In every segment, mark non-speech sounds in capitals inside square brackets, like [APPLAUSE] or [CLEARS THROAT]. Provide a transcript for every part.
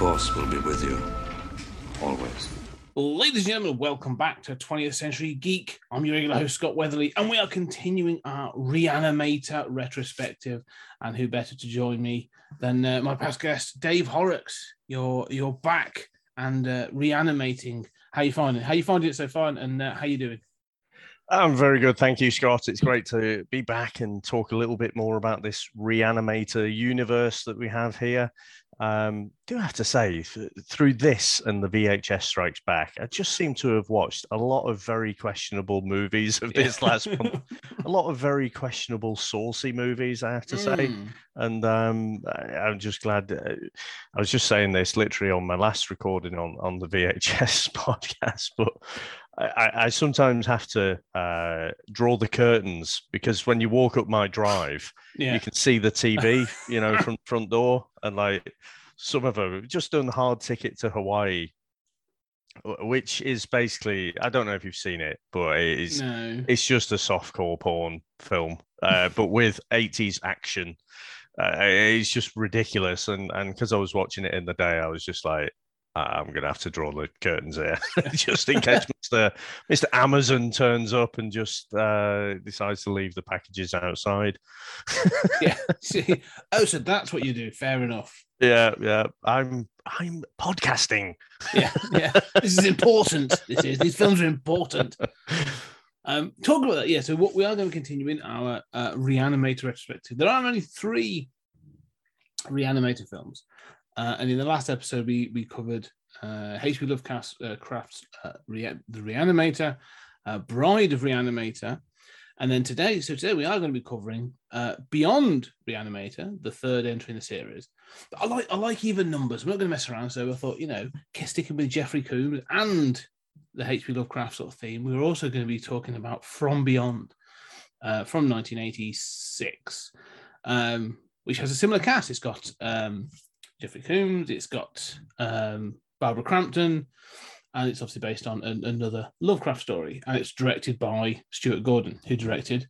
The Force will be with you. Always. Ladies and gentlemen, welcome back to 20th Century Geek. I'm your regular host, Scott Weatherly, and we are continuing our Reanimator retrospective. And who better to join me than uh, my past guest, Dave Horrocks? You're you're back and uh, reanimating. How you finding? How you finding it so far? And uh, how you doing? I'm very good, thank you, Scott. It's great to be back and talk a little bit more about this Reanimator universe that we have here. Um, do have to say, through this and the VHS Strikes Back, I just seem to have watched a lot of very questionable movies of this last month. [LAUGHS] A lot of very questionable, saucy movies, I have to say. Mm. And um, I- I'm just glad. Uh, I was just saying this literally on my last recording on, on the VHS [LAUGHS] podcast, but I, I- sometimes have to uh, draw the curtains because when you walk up my drive, Yeah. you can see the TV, you know, [LAUGHS] from front door, and like some of them have just done hard ticket to Hawaii, which is basically I don't know if you've seen it, but it is No. it's just a softcore porn film, uh, but with 80s action. Uh, it's just ridiculous, and and because I was watching it in the day, I was just like. "Ah, I'm gonna have to draw the curtains here, [LAUGHS] [LAUGHS] just in case Mr. Mr. Amazon turns up and just uh, decides to leave the packages outside. [LAUGHS] Yeah. See, oh, so that's what you do. Fair enough. Yeah, yeah. I'm I'm podcasting. Yeah, yeah. this is important. This is these films are important. Um, talking about that, yeah. So what we are going to continue in our uh, Reanimator retrospective. There are only three Reanimator films, uh, and in the last episode we we covered uh, H.P. Lovecraft's uh, uh, Rea- the Reanimator, uh, Bride of Reanimator, and then today. So today we are going to be covering uh, Beyond Reanimator, the third entry in the series. But I like I like even numbers. We're not going to mess around. So I thought, you know, sticking with Jeffrey Combs and the H.P. Lovecraft sort of theme, we're also going to be talking about From Beyond from 1986, um, which has a similar cast. It's got um, Jeffrey Combs, it's got um, Barbara Crampton, and it's obviously based on an, another Lovecraft story. And it's directed by Stuart Gordon, who directed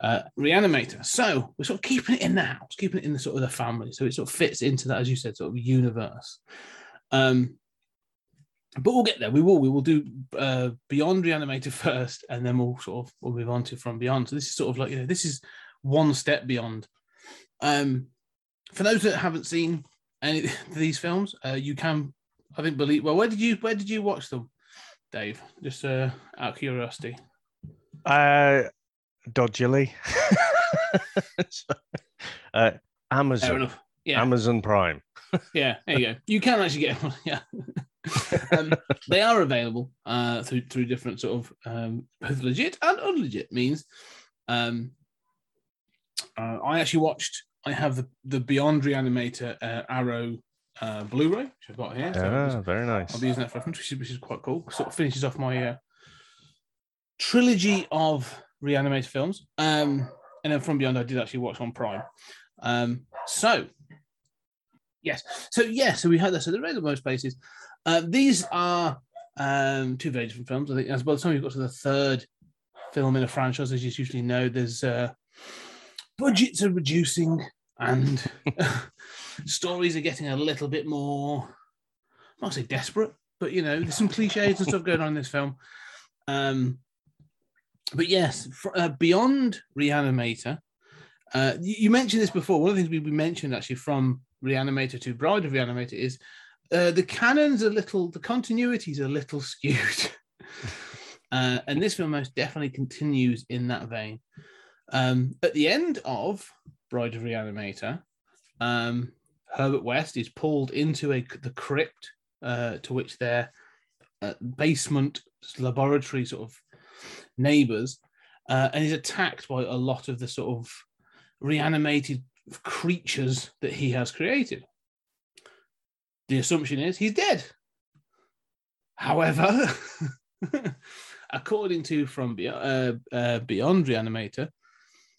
uh, Reanimator. So we're sort of keeping it in the house, keeping it in the sort of the family. So it sort of fits into that, as you said, sort of universe. Um, but we'll get there. We will. We will do uh, Beyond Reanimator first, and then we'll sort of we'll move on to From Beyond. So this is sort of like you know this is one step beyond. Um, for those that haven't seen any [LAUGHS] these films, uh, you can I think believe. Well, where did you where did you watch them, Dave? Just uh, out of curiosity. Uh, dodgily. [LAUGHS] Uh, Amazon. Yeah. Amazon Prime. Yeah, there you go. You can actually get one. [LAUGHS] Yeah, um, they are available uh, through through different sort of um, both legit and unlegit means. Um, uh, I actually watched. I have the the Beyond Reanimator uh, Arrow uh, Blu-ray, which I've got here. So Ah, just- very nice. I'll be using that for reference, which is, which is quite cool. Sort of finishes off my uh, trilogy of Reanimator films. Um, and then from Beyond, I did actually watch on Prime. Um, so Yes. So yeah. So we had that. So they're available most places. Uh, these are um, two very different films. I think as by the time you've got to the third film in a franchise, as you usually know, there's uh, budgets are reducing and [LAUGHS] stories are getting a little bit more. I not say desperate, but you know, there's some cliches and stuff going on in this film. Um, but yes, fr- uh, beyond Reanimator, uh, you, you mentioned this before. One of the things we, we mentioned actually from Reanimator to Bride of Reanimator is uh, the canon's a little, the continuity's a little [LAUGHS] skewed. uh, and this film most definitely continues in that vein. Um, at the end of Bride of Reanimator, um, Herbert West is pulled into a the crypt uh, to which their uh, basement laboratory sort of neighbors, uh, and is attacked by a lot of the sort of reanimated creatures that he has created. the assumption is he's dead. However, [LAUGHS] according to from Be- uh, uh, Beyond Reanimator,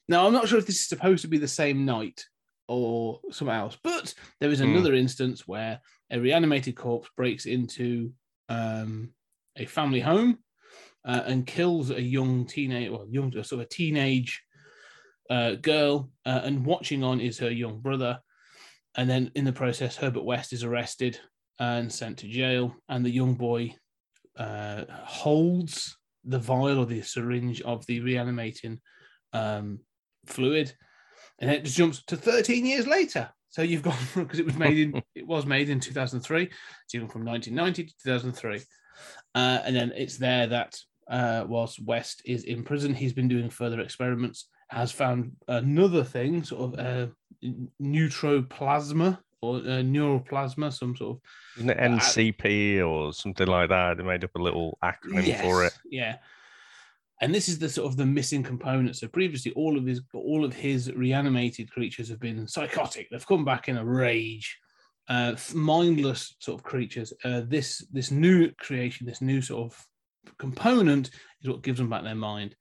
now I'm not sure if this is supposed to be the same night or somewhere else, but there is Hmm. another instance where a reanimated corpse breaks into um, a family home uh, and kills a young teenage, well, young sort of a teenage uh, girl, uh, and watching on is her young brother. And then in the process, Herbert West is arrested and sent to jail, and the young boy uh, holds the vial or the syringe of the reanimating um, fluid, and it just jumps to 13 years later. So you've gone [LAUGHS] because it was made in it was made in 2003. It's even from 1990 to 2003, uh, and then it's there that uh, whilst West is in prison, he's been doing further experiments. Has found another thing, sort of uh, neutroplasma or uh, neuroplasma, some sort of NCP or something like that? They made up a little acronym for it. Yeah. And this is the sort of the missing component. So previously, all of his all of his reanimated creatures have been psychotic. They've come back in a rage, uh, mindless sort of creatures. Uh, this this new creation, this new sort of component, is what gives them back their mind.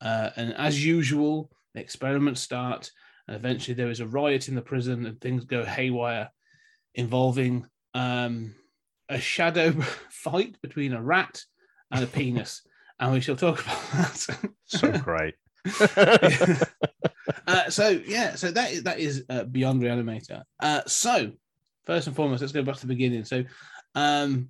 Uh, and as usual, the experiments start, and eventually there is a riot in the prison, and things go haywire, involving um, a shadow [LAUGHS] fight between a rat and a penis, and we shall talk [LAUGHS] about that. So great. [LAUGHS] uh, so yeah, so that is that is uh, beyond Reanimator. Uh, so first and foremost, let's go back to the beginning. So, um,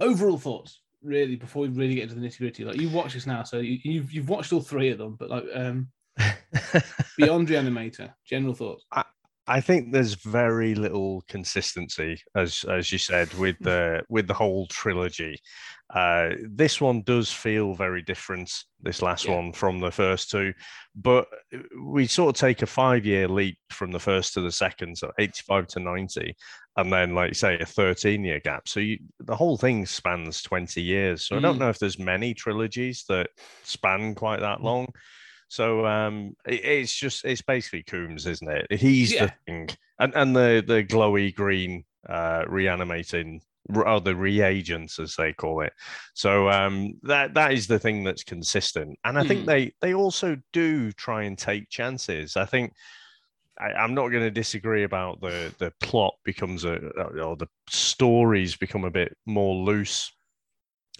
overall thoughts, really, before we really get into the nitty gritty. Like you watch this now, so you, you've you've watched all three of them, but like um, [LAUGHS] beyond Reanimator, general thoughts. I think there's very little consistency, as as you said, with [LAUGHS] the with the whole trilogy. Uh, this one does feel very different. This last Yeah. one from the first two, but we sort of take a five year leap from the first to the second, so 85 to 90, and then like say a 13 year gap. So you, the whole thing spans 20 years. So I don't Mm. know if there's many trilogies that span quite that long. So um, it- it's just it's basically Combs, isn't it? He's Yeah. the thing, and and the the glowy green uh, reanimating or the reagents as they call it. So um, that that is the thing that's consistent, and I think Mm. they they also do try and take chances. I think. I, I'm not going to disagree about the the plot becomes a or the stories become a bit more loose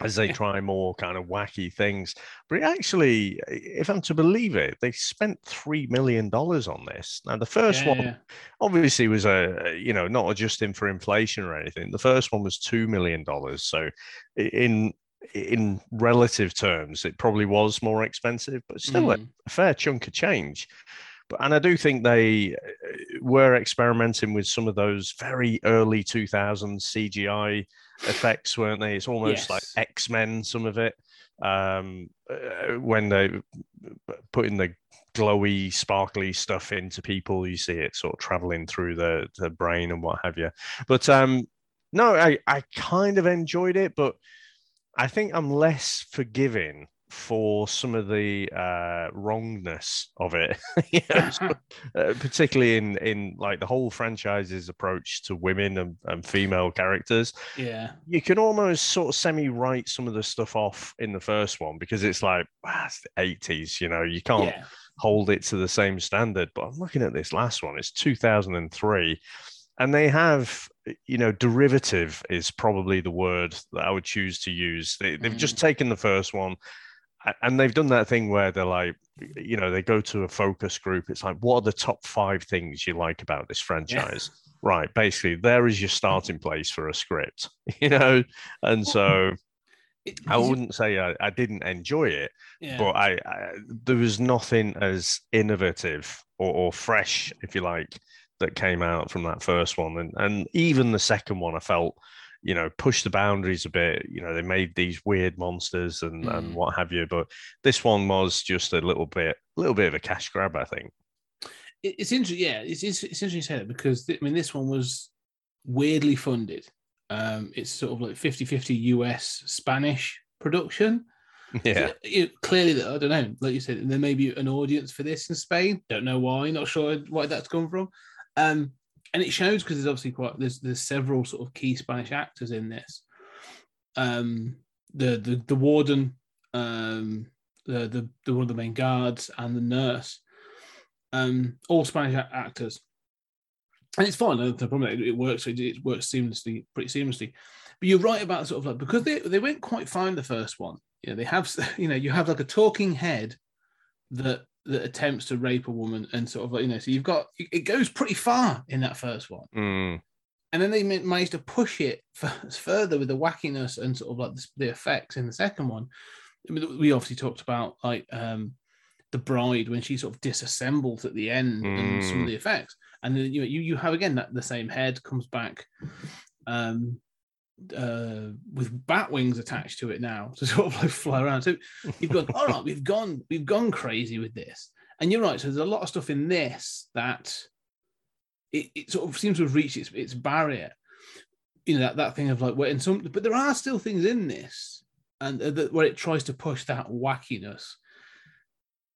as they [LAUGHS] try more kind of wacky things. But actually, if I'm to believe it, they spent three million dollars on this. Now the first Yeah, one yeah. obviously was a you know not adjusting for inflation or anything. The first one was two million dollars. So in in relative terms, it probably was more expensive, but still a, Mm. a fair chunk of change. But and I do think they uh, were experimenting with some of those very early 2000s CGI effects, weren't they? It's almost like X Men, some of it, um, uh, when they putting the glowy, sparkly stuff into people. You see it sort of traveling through the, the brain and what have you. But um, no, I, I kind of enjoyed it, but I think I'm less forgiving for some of the uh, wrongness of it, [LAUGHS] You know, [LAUGHS] so- uh, particularly in in like the whole franchise's approach to women and, and female characters yeah, you can almost sort of semi write some of the stuff off in the first one because it's like, ah, it's the 80s, you know, you can't yeah, hold it to the same standard. But I'm looking at this last one, it's 2003. And they have, you know, derivative is probably the word that I would choose to use. They, they've just taken the first one and they've done that thing where they're like, you know, they go to a focus group. It's like, what are the top five things you like about this franchise? Right. Basically, there is your starting place for a script, [LAUGHS] you know? And so It- I wouldn't say I, I didn't enjoy it, yeah. but I, I there was nothing as innovative or, or fresh, if you like, that came out from that first one, and and even the second one, I felt, you know, pushed the boundaries a bit. You know, they made these weird monsters and and Mm. what have you, but this one was just a little bit, a little bit of a cash grab, I think. it's interesting. Yeah, it's, it's, it's interesting to say that because I mean, this one was weirdly funded. Um, it's sort of like 50 50 US Spanish production. [LAUGHS] Yeah, it- clearly, I don't know. Like you said, there may be an audience for this in Spain. Don't know why. Not sure why that's come from. Um, and it shows because there's obviously quite there's there's several sort of key Spanish actors in this. Um, the the the warden, um, the the, the one of the main guards, and the nurse, um, all Spanish a- actors, and it's fine. The problem it, it works. It, it works seamlessly, pretty seamlessly. But you're right about sort of like because they they went quite fine the first one. You know, they have [LAUGHS] you know you have like a talking head that that attempts to rape a woman and sort of like you know so you've got it goes pretty far in that first one. Mm. and then they managed to push it [LAUGHS] further with the wackiness and sort of like the, effects in the second one. I mean, we obviously talked about like um the bride when she sort of disassembles at the end and some of the effects. And then you you, you have again that the same head comes back um uh with bat wings attached to it now to [LAUGHS] sort of like fly around. So you've gone all right we've gone we've gone crazy with this. And you're right so there's a lot of stuff in this that it, it sort of seems to have reached its, its barrier. You know that, that thing of like where in some but there are still things in this and uh, that where it tries to push that wackiness.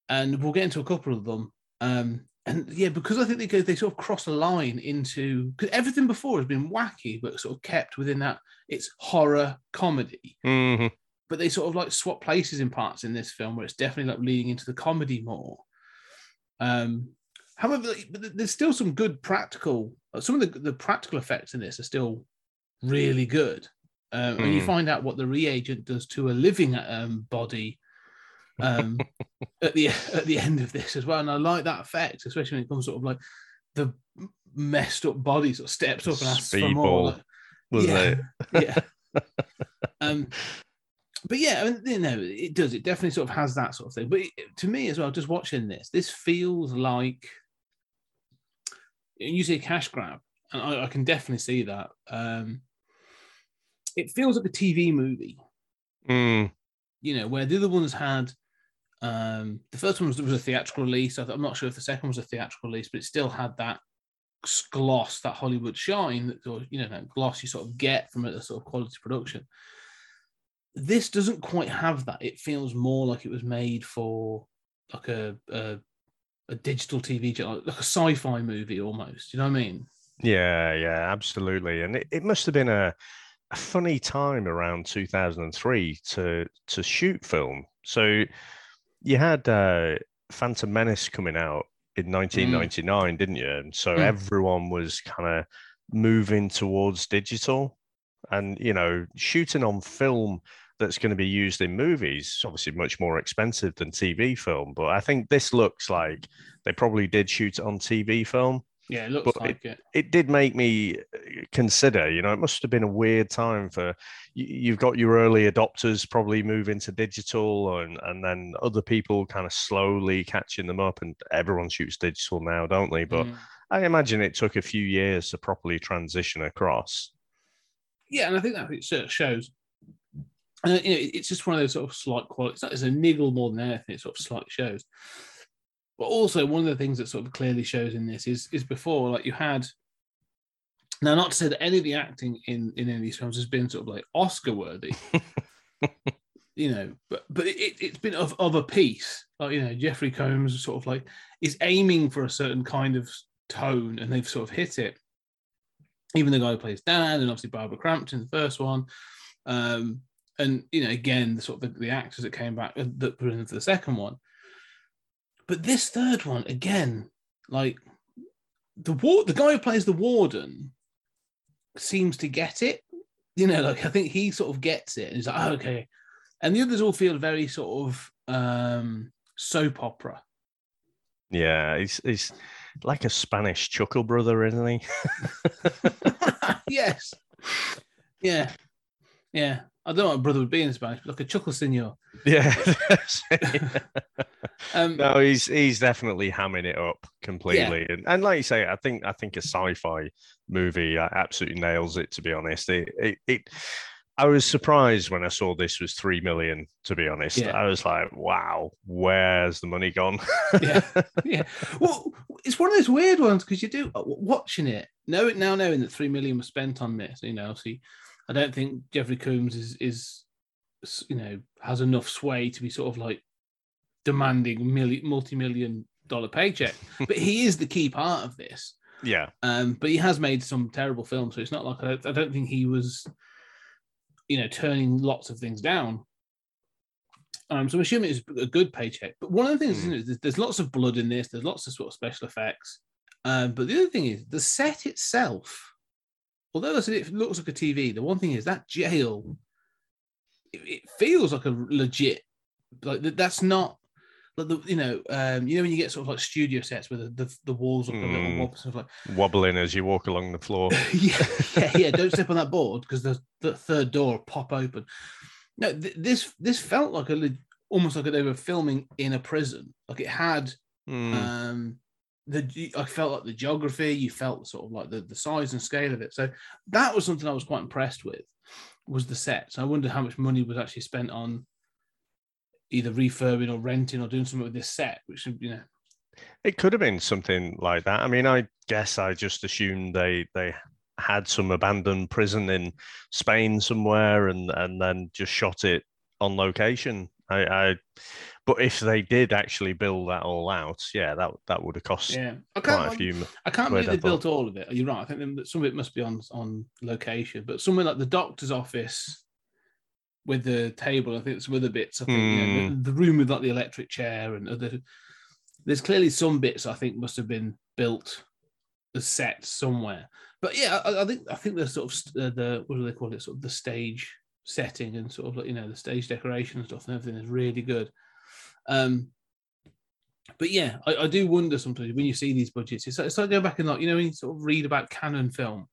And we'll get into a couple of them. Um and yeah because i think they go they sort of cross a line into because everything before has been wacky but sort of kept within that it's horror comedy Mhm. but they sort of like swap places in parts in this film where it's definitely like leading into the comedy more. Um, however, but there's still some good practical. Some of the, the practical effects in this are still really good. Um, And you Hmm. find out what the reagent does to a living um, body um, [LAUGHS] at the at the end of this as well. And I like that effect, especially when it comes sort of like the messed up body sort of steps up and asks for more. Speedball, like- Wasn't yeah. it? [LAUGHS] yeah. [LAUGHS] um, but yeah, I mean, you know, it does. It definitely sort of has that sort of thing. But it, to me as well, just watching this, this feels like you say cash grab, and I, I can definitely see that. Um, it feels like a TV movie, Mm. you know, where the other ones had. Um, the first one was, was a theatrical release. I I'm not sure if the second was a theatrical release, but it still had that gloss, that Hollywood shine, that you know, that gloss you sort of get from a, sort of quality production. This doesn't quite have that. It feels more like it was made for like a a, a digital TV, like a sci-fi movie almost. You know what I mean? Yeah, yeah, absolutely. And it, it must have been a, a funny time around 2003 to to shoot film. So you had uh, Phantom Menace coming out in 1999, didn't you? And so Mm. everyone was kind of moving towards digital and, you know, shooting on film that's going to be used in movies obviously much more expensive than TV film. But I think this looks like they probably did shoot it on TV film Yeah, it looks But like it. it did make me uh, consider, you know, it must have been a weird time for you've got your early adopters probably moving to digital and, and then other people kind of slowly catching them up and everyone shoots digital now, don't they? But Mm. I imagine it took a few years to properly transition across. Yeah, and I think that it sort of shows. And you know, it's just one of those sort of slight qualities. It's a niggle more than anything. It sort of slightly shows. But also, one of the things that sort of clearly shows in this is is before, like you had. Now, not to say that any of the acting in in any of these films has been sort of like Oscar worthy, [LAUGHS] you know, but but it, it's been of of a piece. Like you know, Jeffrey Combs sort of like is aiming for a certain kind of tone, and they've sort of hit it even the guy who plays Dan, and obviously Barbara Crampton, the first one, um, and you know, again, the sort of the, the actors that came back uh, that put into the second one. But this third one, again, like the war, the guy who plays the warden seems to get it. You know, like I think he sort of gets it, and he's like, oh, okay. And the others all feel very sort of um soap opera. Yeah, he's, he's like a Spanish chuckle brother, isn't he? [LAUGHS] [LAUGHS] yes. Yeah. Yeah. I don't know what brother would be in Spanish, but like a chuckle senor. yeah. [LAUGHS] [LAUGHS] Um, no, he's he's definitely hamming it up completely, and and like you say, I think I think a sci-fi movie uh, absolutely nails it. To be honest, it it. it I was surprised when I saw this was three million. To be honest, Yeah. I was like, "Wow, where's the money gone?" yeah, [LAUGHS] yeah. Well, it's one of those weird ones because you do uh, watching it, know it now, knowing that three million was spent on this. You know, see, I don't think Jeffrey Combs is is you know has enough sway to be sort of like demanding million multi-million dollar paycheck, [LAUGHS] but he is the key part of this. Yeah. Um, but he has made some terrible films, so it's not like I don't, I don't think he was, you know, turning lots of things down. Um, so I'm assuming it's a good paycheck. But one of the things Hmm. is there's, there's lots of blood in this. There's lots of sort of special effects. Um, but the other thing is the set itself. Although I said it looks like a TV, the one thing is that jail. It, it feels like a legit, like that's not. Like the, you know, um, you know when you get sort of like studio sets where the, the, the walls are a little Hmm. wobbly, stuff like Wobbling as you walk along the floor. [LAUGHS] yeah, yeah, yeah. Don't step on that board because the, the third door will pop open. No, th- this this felt like a almost like they were filming in a prison. Like it had Mm. um the I felt like the geography. You felt sort of like the the size and scale of it. So that was something I was quite impressed with. Was the set? So I wonder how much money was actually spent on either refurbing or renting or doing something with this set, which you know It could have been something like that. I mean, I guess I just assumed they they had some abandoned prison in Spain somewhere, and and then just shot it on location. I, I but if they did actually build that all out, yeah, that that would have cost yeah. I quite a can't. few. I can't believe they built all of it. You're right. I think some of it must be on on location, but somewhere like the doctor's office with the table, I think some other bits. I think you know, the, the room with like the electric chair and other. There's clearly some bits I think must have been built as sets somewhere. But yeah, I, I think I think the sort of st- uh, the what do they call it? Sort of the stage setting and sort of like you know the stage decoration and stuff and everything is really good. Um, but yeah, I, I do wonder sometimes when you see these budgets, it's like, it's like go back and like you know when you sort of read about Cannon film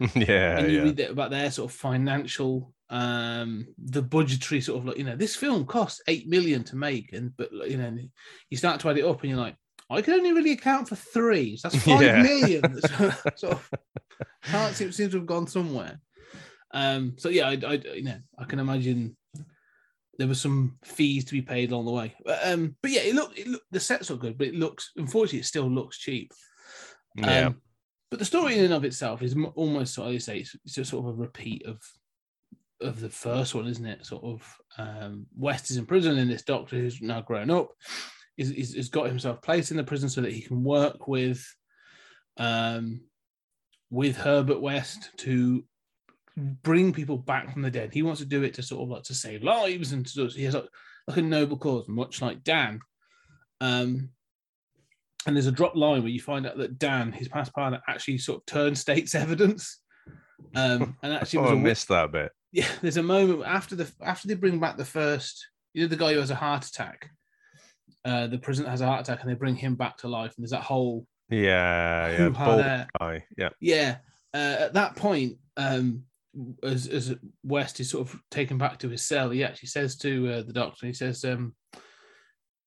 [LAUGHS] yeah, and you yeah. read about their sort of financial, um, the budgetary sort of like you know this film costs eight million to make, and but you know you start to add it up and you're like, I can only really account for three, so that's [LAUGHS] five Yeah. million. [LAUGHS] That's sort of can't seem, seems to have gone somewhere. Um, so yeah, I, I you know I can imagine there were some fees to be paid along the way. But, um, but yeah, it look, it look the sets look good, but it looks unfortunately it still looks cheap. yeah. Um, but the story in and of itself is almost, you say, it's, it's just sort of a repeat of of the first one, isn't it? Sort of um, West is in prison, and this doctor who's now grown up is, is has got himself placed in the prison so that he can work with um, with Herbert West to bring people back from the dead. He wants to do it to sort of like to save lives and to, he has like, like a noble cause, much like Dan. Um, and there's a drop line where you find out that Dan, his past partner, actually sort of turned state's [LAUGHS] evidence. Um, and [LAUGHS] actually Oh, I a missed that bit. yeah, [LAUGHS] there's a moment after the after they bring back the first, you know, the guy who has a heart attack. Uh, the prisoner has a heart attack, and they bring him back to life, and there's that whole Yeah, yeah. hoo-ha there. guy. Yeah. Yeah, uh, at that point, um, as as West is sort of taken back to his cell, he actually says to uh, the doctor, he says, um,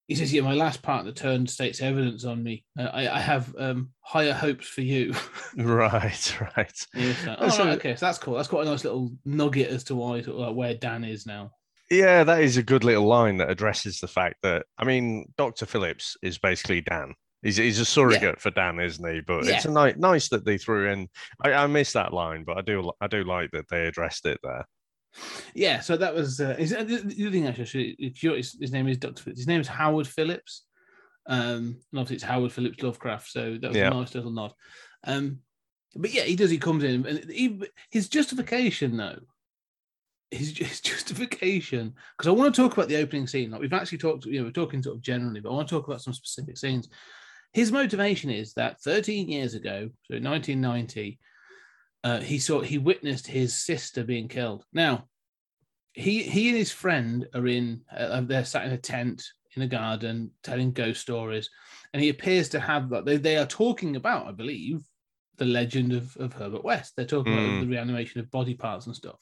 he says, "Yeah, my last partner turned state's evidence on me. Uh, I, I have um, higher hopes for you." [LAUGHS] Right, right. Yeah, so, oh, So- right, okay, so that's cool. That's quite a nice little nugget as to why sort of like where Dan is now. Yeah, that is a good little line that addresses the fact that I mean, Doctor Phillips is basically Dan. He's, he's a surrogate for Dan, isn't he? But it's a ni- nice that they threw in. I, I missed that line, but I do I do like that they addressed it there. Yeah, so that was uh, is, the the other thing actually. His, his name is Doctor. His name is Howard Phillips. Um, and obviously it's Howard Phillips Lovecraft. So that was Yeah. a nice little nod. Um, but yeah, he does. He comes in, and he, his justification though, his, [LAUGHS] his justification because I want to talk about the opening scene. Like we've actually talked, you know, we're talking sort of generally, but I want to talk about some specific scenes. His motivation is that 13 years ago, so 1990, uh, he saw he witnessed his sister being killed. Now, he he and his friend are in uh, they're sat in a tent in a garden telling ghost stories, and he appears to have that they, they are talking about, I believe, the legend of, of Herbert West. They're talking Hmm. about the reanimation of body parts and stuff.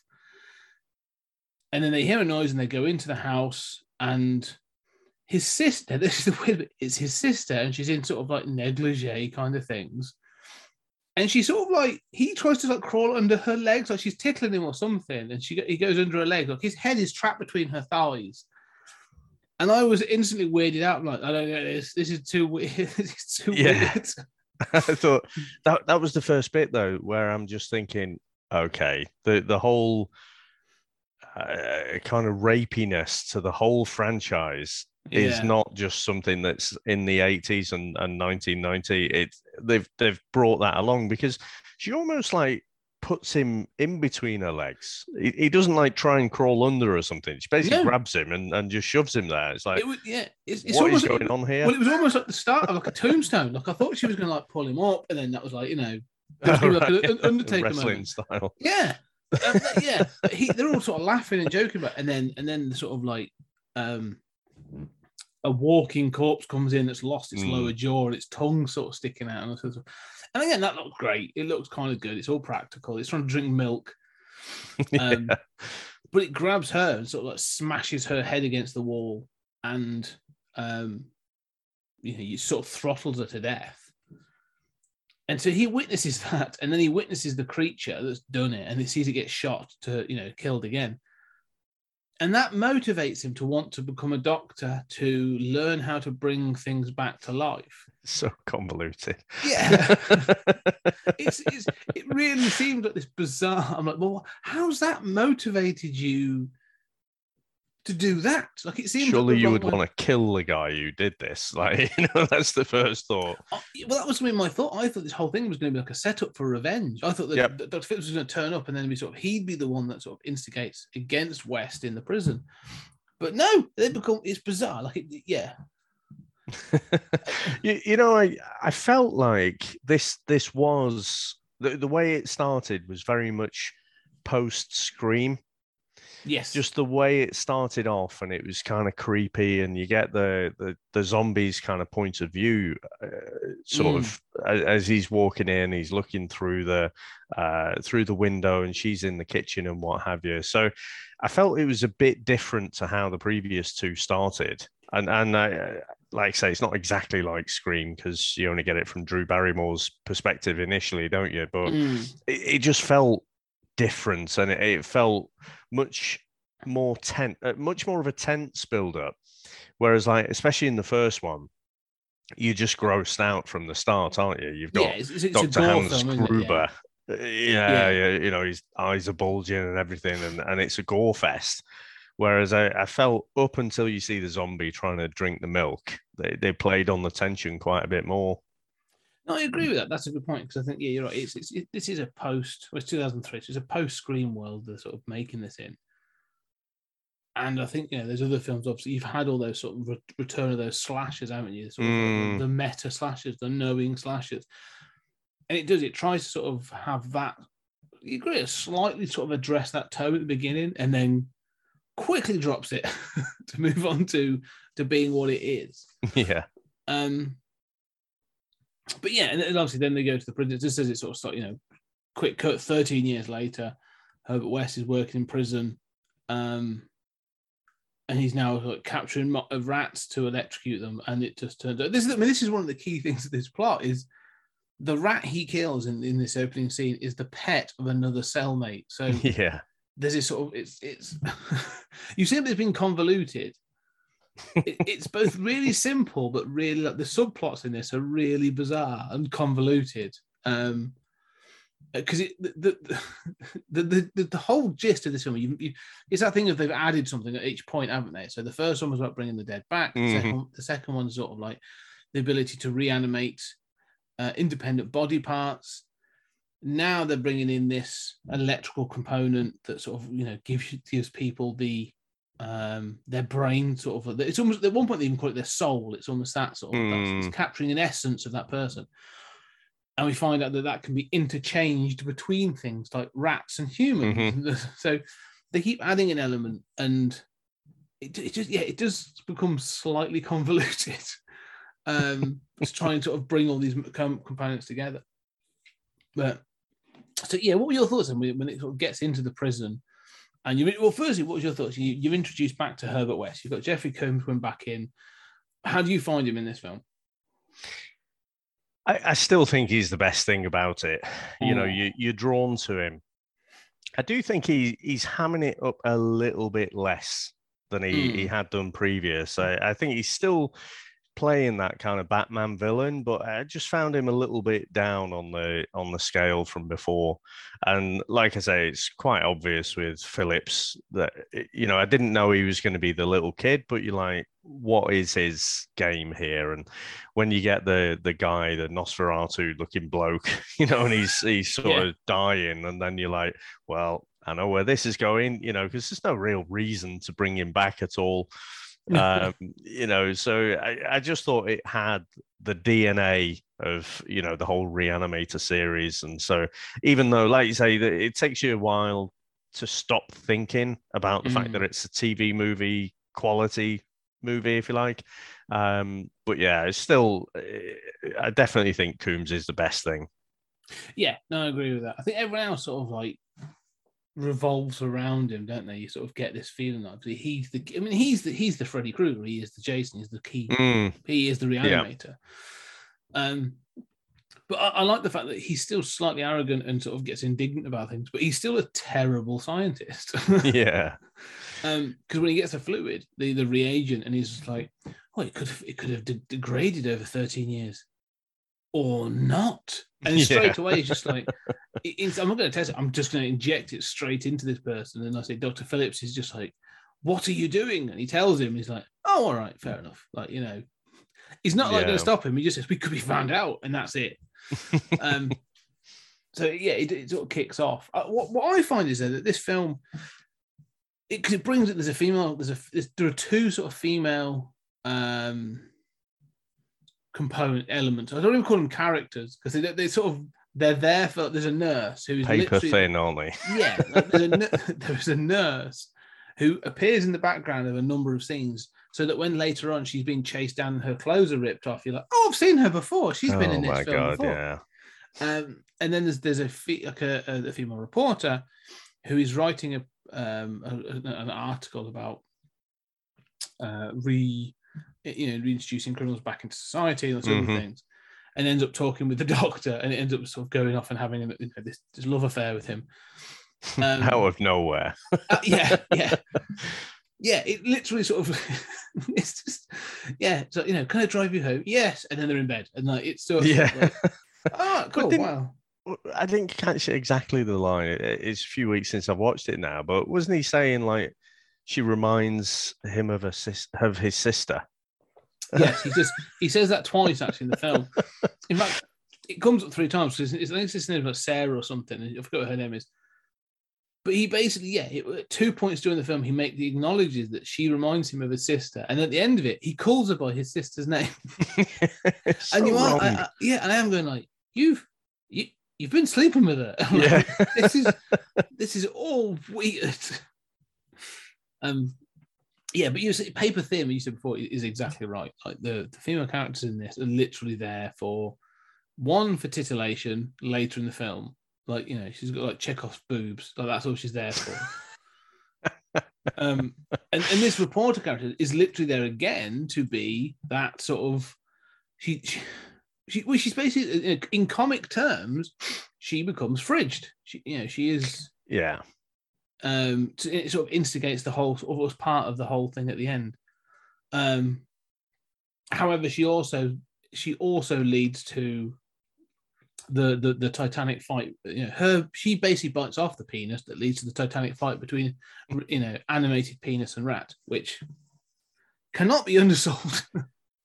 And then they hear a noise and they go into the house and his sister, [LAUGHS] this is the weird bit, it's his sister, and she's in sort of like negligee kind of things. And she sort of like he tries to like crawl under her legs, like she's tickling him or something, and she he goes under her leg, like his head is trapped between her thighs. And I was instantly weirded out. I'm like, I don't know this. This is too weird. [LAUGHS] this is too Yeah. weird. [LAUGHS] I thought that that was the first bit though, where I'm just thinking, okay, the the whole uh, kind of rapiness to the whole franchise is not just something that's in the 80s and, and 1990. It's they've they've brought that along because she almost like puts him in between her legs. He, he doesn't like try and crawl under or something. She basically No. grabs him and, and just shoves him there. It's like It was, yeah, it's, it's what is almost going on here? Well, it was almost like the start of like a tombstone. Like I thought she was going to like pull him up, and then that was like you know, [LAUGHS] was gonna like an- an Undertaker Wrestling moment. style. Yeah, [LAUGHS] Um, yeah. He, they're all sort of laughing and joking about, and then and then the sort of like um a walking corpse comes in that's lost its Mm. lower jaw and its tongue sort of sticking out, and, sort of, and again that looks great. It looks kind of good. It's all practical. It's trying to drink milk. [LAUGHS] Um, but it grabs her and sort of like smashes her head against the wall and um you know you sort of throttles her to death and so he witnesses [LAUGHS] that and then he witnesses the creature that's done it and he sees it get shot to you know killed again and that motivates him to want to become a doctor to learn how to bring things back to life so convoluted. yeah [LAUGHS] it's, it's it really seems like this bizarre. I'm like, well, how's that motivated you to do that? Like it seems. Surely you would way- want to kill the guy who did this. [LAUGHS] Like, you know, that's the first thought. Oh, well, that was be my thought. I thought this whole thing was going to be like a setup for revenge. I thought that, Yep. that Dr. Phillips was going to turn up and then be sort of he'd be the one that sort of instigates against West in the prison. But no, they become it's bizarre. Like it, yeah, [LAUGHS] you, you know, I I felt like this this was the, the way it started was very much post Scream. Yes, Just the way it started off, and it was kind of creepy, and you get the the, the zombies kind of point of view, uh, sort Mm. of as, as he's walking in, he's looking through the uh, through the window, and she's in the kitchen and what have you. So I felt it was a bit different to how the previous two started, and and I, like I say, it's not exactly like Scream because you only get it from Drew Barrymore's perspective initially, don't you? But Mm. it, it just felt different, and it, it felt much more tense, uh, much more of a tense build up. Whereas, like especially in the first one, you're just grossed out from the start, aren't you? You've got yeah, it's, it's, Dr. Hans film, isn't? Yeah. Gruber. Uh, Yeah, yeah, you know, his eyes are bulging and everything, and, and it's a gore fest. Whereas I, I felt up until you see the zombie trying to drink the milk, they, they played on the tension quite a bit more. No, I agree with that. That's a good point because I think yeah, you're right. It's, it's it, this is a post. Well, it's 2003. So it's a post Scream world they're sort of making this in. And I think you know, there's other films. Obviously, you've had all those sort of re- return of those slashes, haven't you? Sort of Mm. the, meta slashes, the knowing slashes. And it does. It tries to sort of have that. You agree? Slightly sort of address that tone at the beginning, and then quickly drops it [LAUGHS] to move on to to being what it is. [LAUGHS] yeah. Um, but yeah, and obviously then they go to the prison. It just as it sort of start, you know, quick cut. Thirteen years later, Herbert West is working in prison, um, and he's now like, capturing rats to electrocute them. And it just turns out this is. I mean, this is one of the key things of this plot is the rat he kills in, in this opening scene is the pet of another cellmate. So [LAUGHS] Yeah. there's this sort of it's it's [LAUGHS] you see it's been convoluted it, it's both really simple but really like the subplots in this are really bizarre and convoluted. Um because it the the, the the the the whole gist of this film you, you, it's that thing of they've added something at each point haven't they? So the first one was about bringing the dead back. The, Mhm. second, the second one's sort of like the ability to reanimate uh, independent body parts. Now they're bringing in this electrical component that sort of you know gives gives people the um their brain sort of it's almost at one point they even call it their soul. It's almost that sort of that's, Mm. it's capturing an essence of that person. And we find out that that can be interchanged between things like rats and humans. [LAUGHS] So they keep adding an element and it, it just yeah it does become slightly convoluted [LAUGHS] um to try and sort of bring all these com- components together. But so yeah, what were your thoughts when when it sort of gets into the prison? And you well, firstly, what was your thoughts? You, you're introduced back to Herbert West. You've got Jeffrey Combs coming back in. How do you find him in this film? I, I still think he's the best thing about it. You know, Mm. you, you're drawn to him. I do think he, he's hamming it up a little bit less than he, he had done previous. I, I think he's still playing that kind of Batman villain, but I just found him a little bit down on the on the scale from before. And like I say, it's quite obvious with Phillips that eh, you know I didn't know he was going to be the little kid, but you're like, what is his game here? And when you get the the guy, the Nosferatu looking bloke, [LAUGHS] you know, and he's he's sort [LAUGHS] Yeah. of dying, and then you're like, well, I know where this is going, you know, because there's no real reason to bring him back at all. Um, you know, so I, I just thought it had the DNA of you know the whole Reanimator series, and so even though, like you say, it takes you a while to stop thinking about the fact Mm. that it's a TV movie quality movie, if you like. Um, but yeah, it's still, I definitely think Combs is the best thing. Yeah, no, I agree with that. I think everyone else sort of like revolves around him, don't they? You sort of get this feeling like he's the. I mean, he's the he's the Freddy Krueger. He is the Jason. He's the key. Mm, He is the reanimator. Um, but I, I like the fact that he's still slightly arrogant and sort of gets indignant about things, but he's still a terrible scientist. [LAUGHS] yeah, Um, because when he gets the fluid, the, the reagent, and he's just like, "Oh, it could have it could have de- degraded over thirteen years, or not." And [LAUGHS] straight away, he's just like, it's- "I'm not going to test it. I'm just going to inject it straight into this person." And I say, Doctor Phillips is just like, "What are you doing?" And he tells him, he's like, "Oh, all right, fair enough." Like you know, he's not like going to stop him. He just says, "We could be found out," and that's it. [LAUGHS] Um, so yeah, it, it sort of kicks off. Uh, what, what I find is though, that this film, because it, brings it. There's a female. There's a. There's, there are two sort of female um, component elements. I don't even call them characters because they they sort of they're there for. There's a nurse who is paper thin, aren't [LAUGHS] yeah, like there's a, [LAUGHS] there's a nurse who appears in the background of a number of scenes, so that when later on she's being chased down and her clothes are ripped off, you're like, oh, I've seen her before. She's been oh in this my film god, before. yeah. Um, and then there's there's a, fe- like a, a, female reporter who is writing a, um, a- an article about uh, re you know reintroducing criminals back into society and sort of Mhm. things, and ends up talking with the [LAUGHS] doctor, and it ends up sort of going off and having you know, this, this love affair with him. [LAUGHS] Um, Out of nowhere. [LAUGHS] uh, yeah, yeah, yeah. It literally sort of, it's just, yeah. So you know, can I drive you home? Yes, and then they're in bed, and like it's still, Yeah. like, oh, cool, wow. I didn't catch exactly the line. It's a few weeks since I've watched it now, but wasn't he saying like she reminds him of a sis- of his sister? yes, he just [LAUGHS] he says that twice actually in the film. In fact, it comes up three times. It's, it's, I think it's his Sarah or something. I forgot what her name is. But he basically, yeah, it, two points during the film, he make he acknowledges that she reminds him of his sister, and at the end of it, he calls her by his sister's name. [LAUGHS] And so you are. I, I- yeah, and I am going like, you've you you've been sleeping with her. [LAUGHS] Yeah. this is this is all weird. Um, yeah, but you said paper thin. You said before is exactly right. Like the, the female characters in this are literally there for one for titillation later in the film. Like you know, she's got like Chekhov's boobs. Like that's all she's there for. [LAUGHS] um, and, and this reporter character is literally there again to be that sort of she. she she, well, she's basically in, in comic terms, she becomes fridged. She, you know, she is yeah. Um to, it sort of instigates the whole of was part of the whole thing at the end. Um however she also she also leads to the the, the titanic fight you know her she basically bites off the penis that leads to the titanic fight between you know animated penis and rat which cannot be [LAUGHS] undersold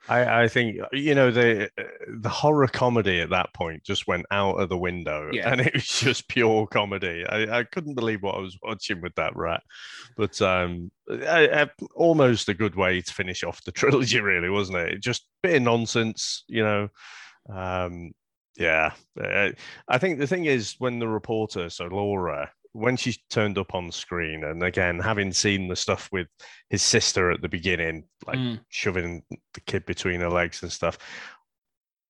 I, I think you know the the horror comedy at that point just went out of the window, Yeah. and [LAUGHS] it was just pure comedy. I, I couldn't believe what I was watching with that rat, but um, I, almost a good way to finish off the [LAUGHS] trilogy, really, wasn't it? Just bit of nonsense, you know. Um, yeah, I think the thing is when the reporter, so Laura, when she turned up on screen, and again having seen the stuff with his sister at the beginning, like Mm. shoving the kid between her legs and stuff.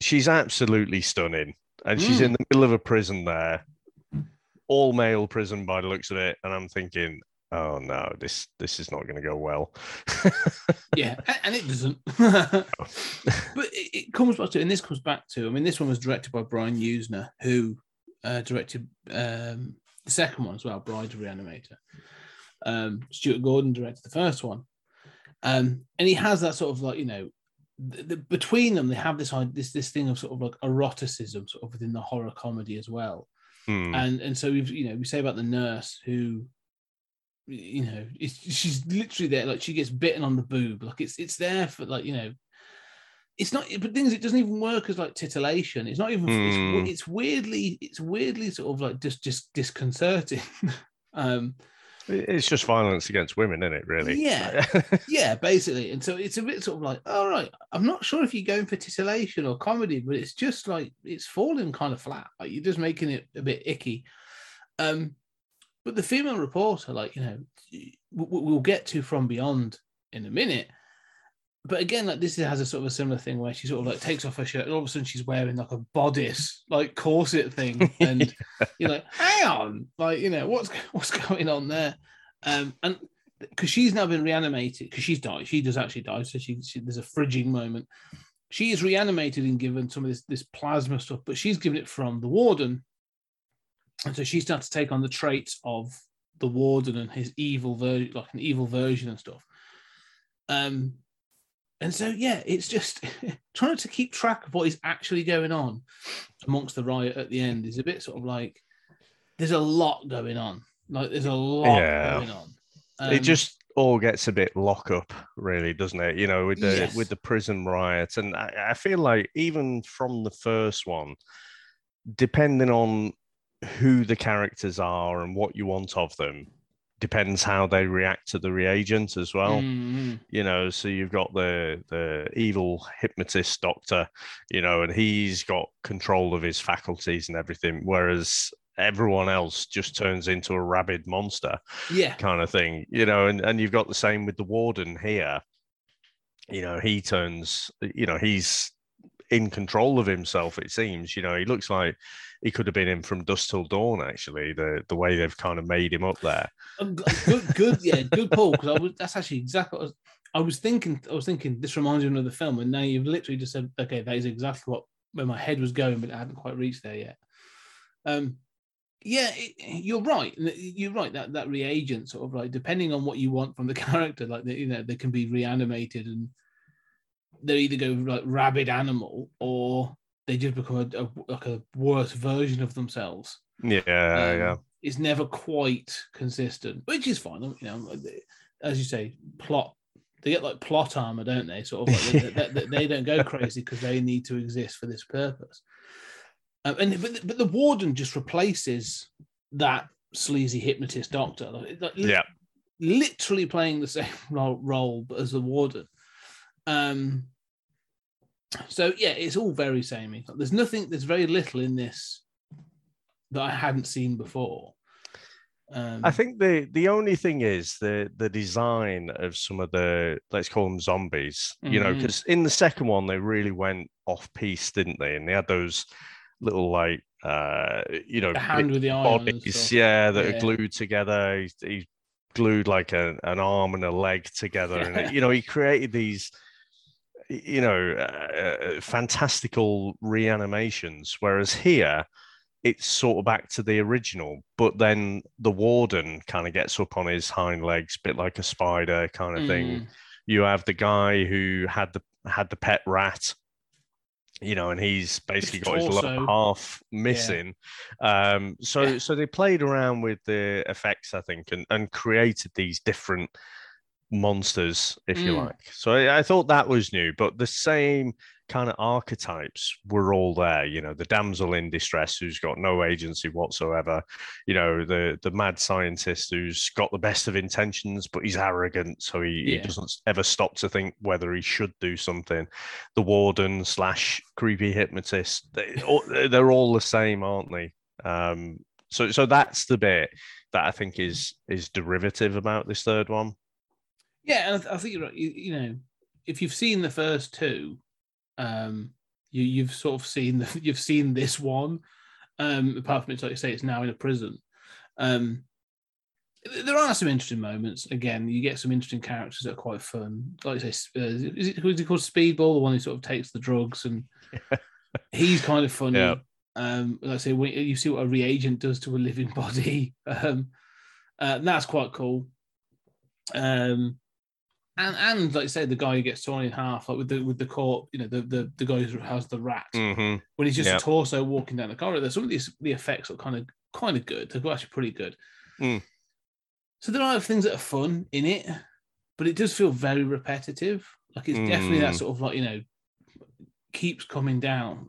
She's absolutely stunning. And she's Mm. in the middle of a prison there, all male prison by the looks of it. And I'm thinking, oh no, this this is not going to go well. [LAUGHS] yeah and it doesn't [LAUGHS] [LAUGHS] but it, it comes back to and this comes back to i mean this one was directed by brian usner who uh, directed um, the second one as well bride of reanimator um, stuart gordon directed the first one um, and he has that sort of like you know the, the, between them, they have this this this thing of sort of like eroticism, sort of within the horror comedy as well. Hmm. And and so we've you know we say about the nurse who, you know, it's, she's literally there like she gets bitten on the boob, like it's it's there for like you know. It's not, but things it doesn't even work as like titillation. It's not even. Hmm. It's, it's weirdly, it's weirdly sort of like just just disconcerting. [LAUGHS] um, It's just violence against women, isn't it? Really? Yeah. [LAUGHS] [LAUGHS] yeah, basically. And so it's a bit sort of like, all right, I'm not sure if you're going for titillation or comedy, but it's just like it's falling kind of flat. Like you're just making it a bit icky. Um, but the female reporter, like you know, we'll get to from beyond in a minute. But again, like this has a sort of a similar thing where she sort of like takes off her shirt and all of a sudden she's wearing like a bodice, like corset thing, [LAUGHS] and you're like, hang on, like you know what's [LAUGHS] what's going on there, um, and because she's now been reanimated because she's died, she does actually die, so she, she there's a fridging moment. She is reanimated and given some of this this plasma stuff, but she's given it from the warden, and so she starts to take on the traits of the warden and his evil version, like an evil version and stuff. Um, and so yeah, it's just [LAUGHS] trying to keep track of what is actually going on amongst the riot at the end is a bit sort of like there's a lot going on. Like there's a lot Yeah. going on. it Um, just all gets a bit lock up, really, doesn't it? You know, with the Yes. with the prison riots, and I, I feel like even from the first one, depending on who the characters are and what you want of them, depends how they react to the reagent as well. mm, You know, so you've got the the evil hypnotist doctor, you know, and he's got control of his faculties and everything, whereas everyone else just turns into a rabid monster yeah, kind of thing, you know, and, and you've got the same with the warden here. You know, he turns, you know, he's in control of himself, it seems. You know, he looks like he could have been in from dusk till dawn, actually, the the way they've kind of made him up there. Um, good, good, yeah, good Paul. Because I was that's actually exactly what I was, I was thinking. I was thinking this reminds me of another film, and now you've literally just said, okay, that is exactly what where my head was going, but I hadn't quite reached there yet. Um, yeah, it, you're right. You're right that that reagent sort of like depending on what you want from the [LAUGHS] character, like they, you know, they can be reanimated and they either go like rabid animal or they just become a, a like a worse version of themselves Yeah, um, yeah. It's never quite consistent, which is fine. You know, as you say, plot. They get like plot armor, don't they? Sort of like they, they, they- don't go crazy because they need to exist for this purpose. Um, and but, but the warden just replaces that sleazy hypnotist doctor, like, like, Yeah. literally playing the same [LAUGHS] role, role as the warden. Um. So yeah, it's all very samey. There's nothing. There's very little in this that I hadn't seen before. Um, I think the the only thing is the the design of some of the let's call them zombies, you know, because in the second one they really went off piece, didn't they? And they had those little like uh you know the hand with the bodies, yeah, that Yeah. are glued together. He, he glued like a, an arm and a leg together, [LAUGHS] and you know he created these, you know, uh, fantastical reanimations. Whereas here, it's sort of back to the original, but then the warden kind of gets up on his hind legs, bit like a spider kind of thing. Mm, You have the guy who had the had the pet rat. You know, and he's basically got his lower half missing. Um, so Yeah. so they played around with the effects, I think, and, and created these different monsters, if you Mm. like. So I, I thought that was new, but the same kind of archetypes were all there. You know, the damsel in distress who's got no agency whatsoever. You know, the the mad scientist who's got the best of intentions, but he's arrogant, so he, he doesn't ever stop to think whether he should do something. The warden slash creepy hypnotist. They, they're all the same, aren't they? Um, so so that's the bit that I think is is derivative about this third one. Yeah, and I, th- I think you're right. You, you know, if you've seen the first two, um, you you've sort of seen the [LAUGHS] you've seen this one. Um, apart from it's like you say, it's now in a prison. Um, there are some interesting moments. Again, you get some interesting characters that are quite fun. Like I say, uh, is it called Speedball, the one who sort of takes the drugs, and [LAUGHS] he's kind of funny. Yeah. Um, like I say, when you see what a reagent does to a living [LAUGHS] body, um, uh, that's quite cool. Um, and and like I say, the guy who gets torn in half, like with the with the court, you know, the the, the guy who has the rat hmm when he's just Yeah. a torso walking down the corridor. Some of these the effects are kind of kind of good. They're actually pretty good. Mm. So there are things that are fun in it, but it does feel very repetitive. Like it's definitely that Mm. sort of like you know keeps coming down.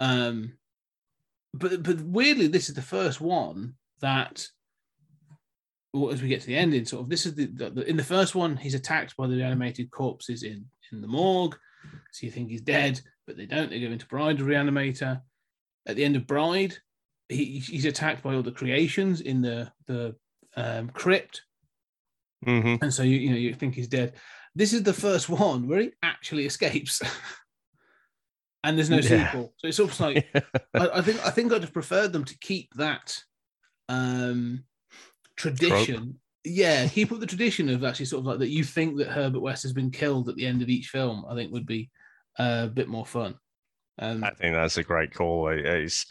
Um, but but weirdly, this is the first one that. Well, as we get to the ending, sort of this is the, the, the in the first one, he's attacked by the animated corpses in in the morgue. So you think he's dead, but they don't. They go into Bride, the reanimator. At the end of Bride, he, he's attacked by all the creations in the the um, crypt, hmm and so you you know you think he's dead. This is the first one where he actually escapes, [LAUGHS] and there's no Yeah. sequel. So it's almost like [LAUGHS] I, I think I think I'd have preferred them to keep that um, tradition. Yeah, keep up the tradition of actually sort of like that. You think that Herbert West has been killed at the end of each film. I think would be uh, a bit more fun. Um, I think that's a great call. It- It's,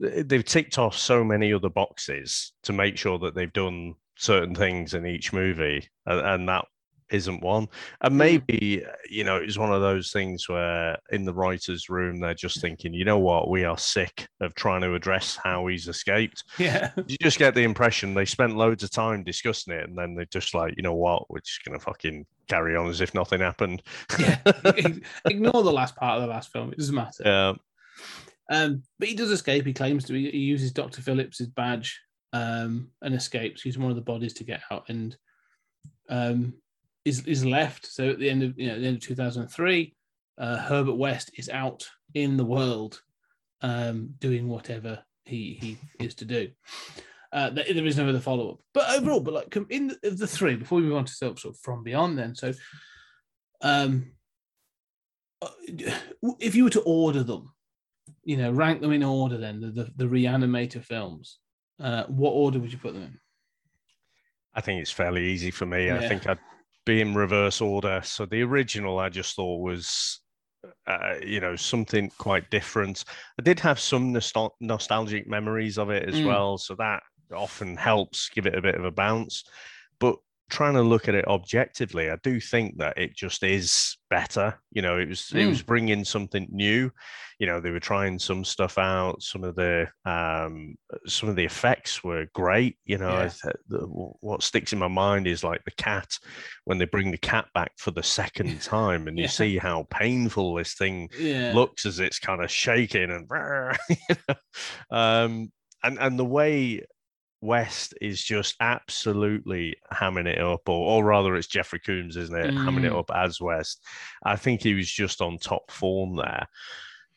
they've ticked off so many other boxes to make sure that they've done certain things in each movie, and, and that isn't one. And Mm. maybe you know it's one of those things where in the writers' room they're just thinking, you know what, we are sick of trying to address how he's escaped. [LAUGHS] yeah, You just get the impression they spent loads of time discussing it, and then they're just like, you know what, we're just gonna fucking carry on as if nothing happened. yeah. [LAUGHS] Ignore the last part of the last film. It doesn't matter. Yeah. Um, but he does escape. He claims to be. He uses Doctor Phillips's badge um, and escapes. He's one of the bodies to get out and um, is is left. So at the end of you know the end of two thousand and three, uh, Herbert West is out in the world um, doing whatever he he is to do. Uh, there is no other follow up. But overall, but like in the, the three, before we move on to sort of, from beyond, then so um, uh, if you were to order them, you know, rank them in order, then the the, the Reanimator films, uh, what order would you put them in? I think it's fairly easy for me. I think I'd be in reverse order. So the original I just thought was, uh, you know, something quite different. I did have some nostal- nostalgic memories of it as Mm. well. So that often helps give it a bit of a bounce. But trying to look at it objectively, I do think that it just is better. You know, it was it Mm. was bringing something new. You know, they were trying some stuff out. Some of the um, some of the effects were great. You know, Yeah. I th- the, what sticks in my mind is like the cat when they bring the cat back for the second [LAUGHS] time, and you Yeah. see how painful this thing Yeah, looks as it's kind of shaking and [LAUGHS] you know? um and and the way West is just absolutely hamming it up, or, or rather, it's Jeffrey Combs, isn't it? Hamming it Mm. up as West. I think he was just on top form there.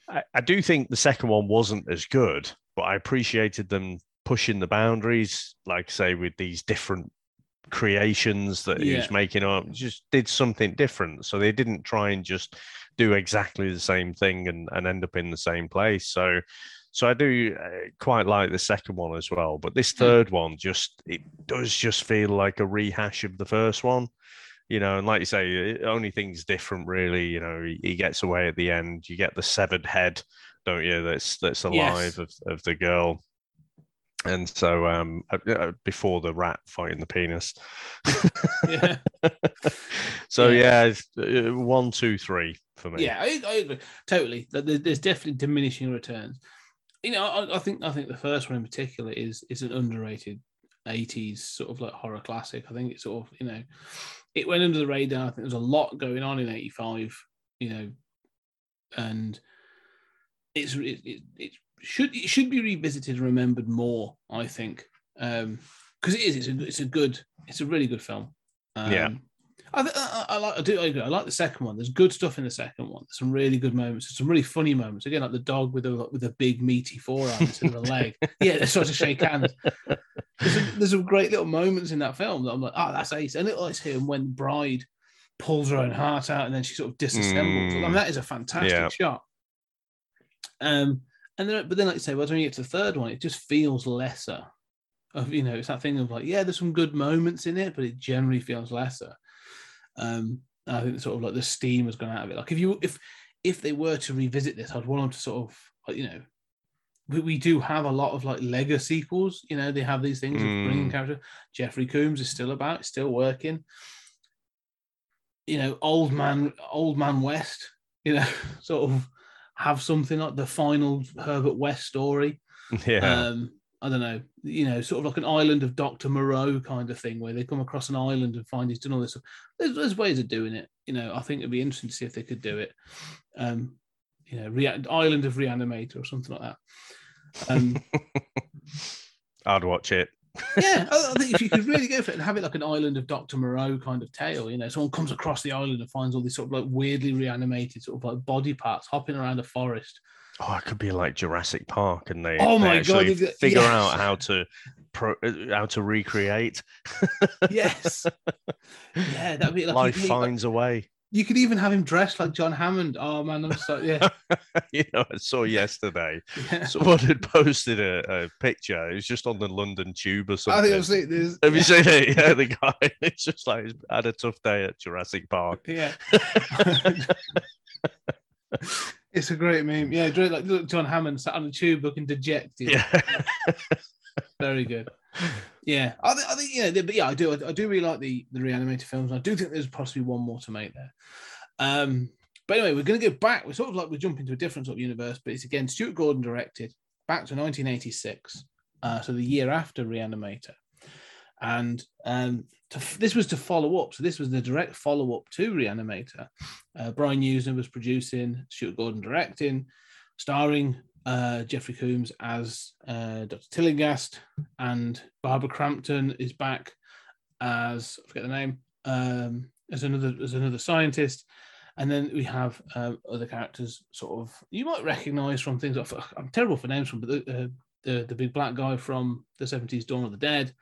I, I do think the second one wasn't as good, but I appreciated them pushing the boundaries, like say with these different creations that he was making up. Just did something different, so they didn't try and just do exactly the same thing and, and end up in the same place. So, so I do uh, quite like the second one as well. But this third one just it does just feel like a rehash of the first one. You know, and like you say, only thing's different, really. You know, he, he gets away at the end. You get the severed head, don't you? That's that's alive Yes. of, of the girl. And so, um, uh, uh, before the rat fighting the penis. yeah, [LAUGHS] so Yeah. yeah, one, two, three for me. yeah. I, I agree totally. There's definitely diminishing returns. You know, I, I think I think the first one in particular is is an underrated '80s sort of like horror classic. I think it's sort of you know, it went under the radar. I think there's a lot going on in '85. You know, and it's it, it, it should it should be revisited and remembered more. I think because it is it's a it's a good it's a really good film. Um, Yeah. I, th- I, I like I do I, agree. I like the second one. There's good stuff in the second one. There's some really good moments. There's some really funny moments. Again, like the dog with a with a big meaty forearm instead of a leg. [LAUGHS] Yeah, they sort of shake hands. There's some, there's some great little moments in that film that I'm like, oh, that's ace. And it likes him when Bride pulls her own heart out and then she sort of disassembles. I mean, Mm. that is a fantastic Yeah. shot. Um, and then, but then, like you say, well, when you get to the third one, it just feels lesser. Of you know, it's that thing of like, yeah, there's some good moments in it, but it generally feels lesser. Um, I think sort of like the steam has gone out of it. Like if you if if they were to revisit this, I'd want them to sort of you know, we, we do have a lot of like Lego sequels. You know, they have these things of bringing Mm. character. Jeffrey Combs is still about, still working. you know, old man, old man West, you know, [LAUGHS] sort of have something like the final Herbert West story. [LAUGHS] Yeah. Um, I don't know, you know, sort of like an island of Dr. Moreau kind of thing where they come across an island and find he's done all this. stuff. There's, there's ways of doing it. You know, I think it'd be interesting to see if they could do it. Um, you know, rea- Island of Reanimator or something like that. Um, [LAUGHS] I'd watch it. yeah, I I think if you could really [LAUGHS] go for it and have it like an Island of Dr. Moreau kind of tale, you know, someone comes across the island and finds all these sort of like weirdly reanimated sort of like body parts hopping around a forest. Oh, it could be like Jurassic Park, and they, Oh my God, actually got- figure yes. out how to pro, uh, how to recreate. Yes. yeah, that'd be like Life finds a way. you could even have him dressed like John Hammond. Oh man, I'm so yeah. [LAUGHS] you know, I saw yesterday. yeah. Someone had posted a, a picture. It was just on the London Tube or I something. think I've seen this. Have you seen it? Yeah, the guy. [LAUGHS] It's just like he's had a tough day at Jurassic Park. Yeah. [LAUGHS] it's a great meme. Yeah, great, like look, John Hammond sat on the tube looking dejected. Yeah. [LAUGHS] Very good. Yeah, I, think I think yeah, but yeah, I do. I, I do really like the the reanimated films. I do think there's possibly one more to make there. Um, but anyway, we're going to go back. We're sort of like we're jumping to a different sort of universe, but it's again Stuart Gordon directed back to 1986, uh, so the year after Reanimator, and um, to, this was to follow up. So this was the direct follow up to Reanimator. Uh, Brian Yuzna was producing, Stuart Gordon directing, starring uh, Jeffrey Combs as uh, Dr. Tillinghast, and Barbara Crampton is back as I forget the name um, as another as another scientist, and then we have uh, other characters sort of you might recognise from things. I'm terrible for names from, but the, uh, the the big black guy from the 70s Dawn of the Dead.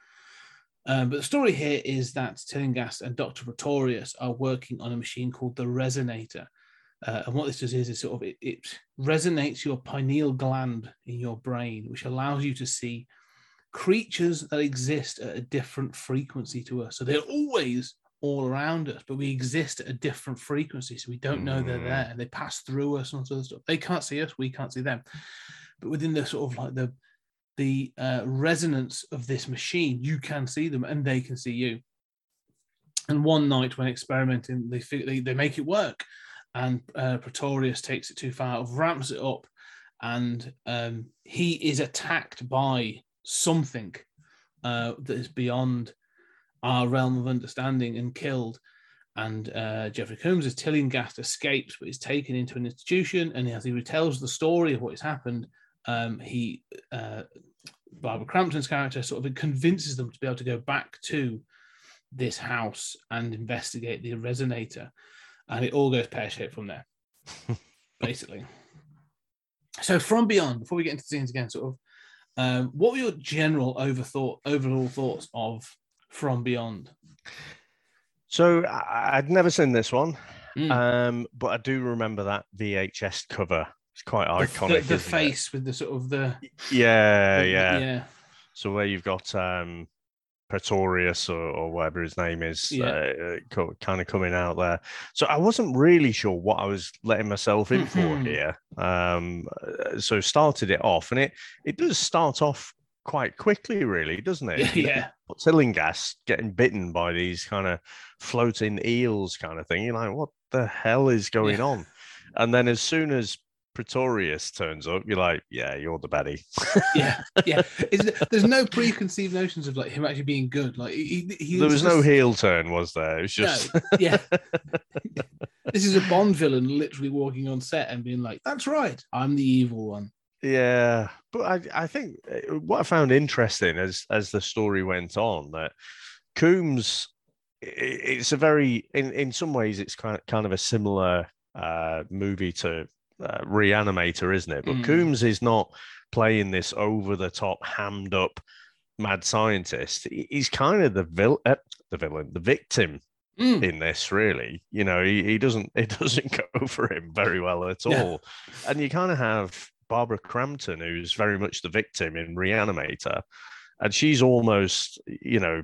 Um, but the story here is that Tillinghast and Dr. Pretorius are working on a machine called the Resonator. Uh, and what this does is, is sort of it, it resonates your pineal gland in your brain, which allows you to see creatures that exist at a different frequency to us. So they're always all around us, but we exist at a different frequency. So we don't know they're Mm. there and they pass through us and all sorts of stuff. They can't see us, we can't see them. But within the sort of like the the uh, resonance of this machine, you can see them and they can see you. And one night when experimenting, they they, they make it work, and uh, Pretorius takes it too far, ramps it up, and um, he is attacked by something uh, that is beyond our realm of understanding and killed. And uh, Jeffrey Combs as Tillinghast escapes, but is taken into an institution. And as he retells the story of what has happened, um, he uh, Barbara Crampton's character sort of convinces them to be able to go back to this house and investigate the resonator, and it all goes pear shaped from there, [LAUGHS] basically. So from beyond, before we get into the scenes again, sort of, um, what were your general overthought, overall thoughts of From Beyond? So I'd never seen this one, Mm. um, but I do remember that VHS cover. It's quite iconic. the, the isn't it? face with the sort of the Yeah, the- yeah. yeah, So where you've got um, Pretorius or, or whatever his name is, Yeah. uh, kind of coming out there. So I wasn't really sure what I was letting myself in for here. Um, uh, so started it off, and it it does start off quite quickly, really, doesn't it? [LAUGHS] yeah, yeah. But Tillinghast getting bitten by these kind of floating eels, kind of thing. You're like, what the hell is going Yeah. on? And then as soon as Pretorius turns up, you're like, yeah, you're the baddie. yeah, yeah. [LAUGHS] It- there's no preconceived notions of like him actually being good. Like he, he there was no just- heel turn, was there? It was just No, yeah. [LAUGHS] [LAUGHS] this is a Bond villain literally walking on set and being like, "That's right, I'm the evil one." yeah. But I, I think uh, what I found interesting as as the story went on that Combs, it's a very in in some ways it's kind of, kind of a similar uh, movie to uh, Reanimator, isn't it? But Mm. Combs is not playing this over the top, hammed up mad scientist. He's kind of the vil- uh, the villain, the victim Mm. in this really you know he, he doesn't [LAUGHS] it doesn't go for him very well at Yeah. all and you kind of have barbara crampton who's very much the victim in reanimator and she's almost you know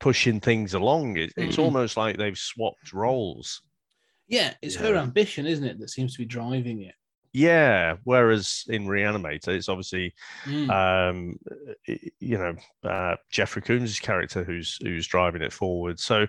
pushing things along it, it's Mhm. almost like they've swapped roles Yeah, it's her ambition, isn't it, that seems to be driving it. Yeah. Whereas in Reanimator, it's obviously Mm. um, you know uh, Jeffrey Combs' character who's who's driving it forward. So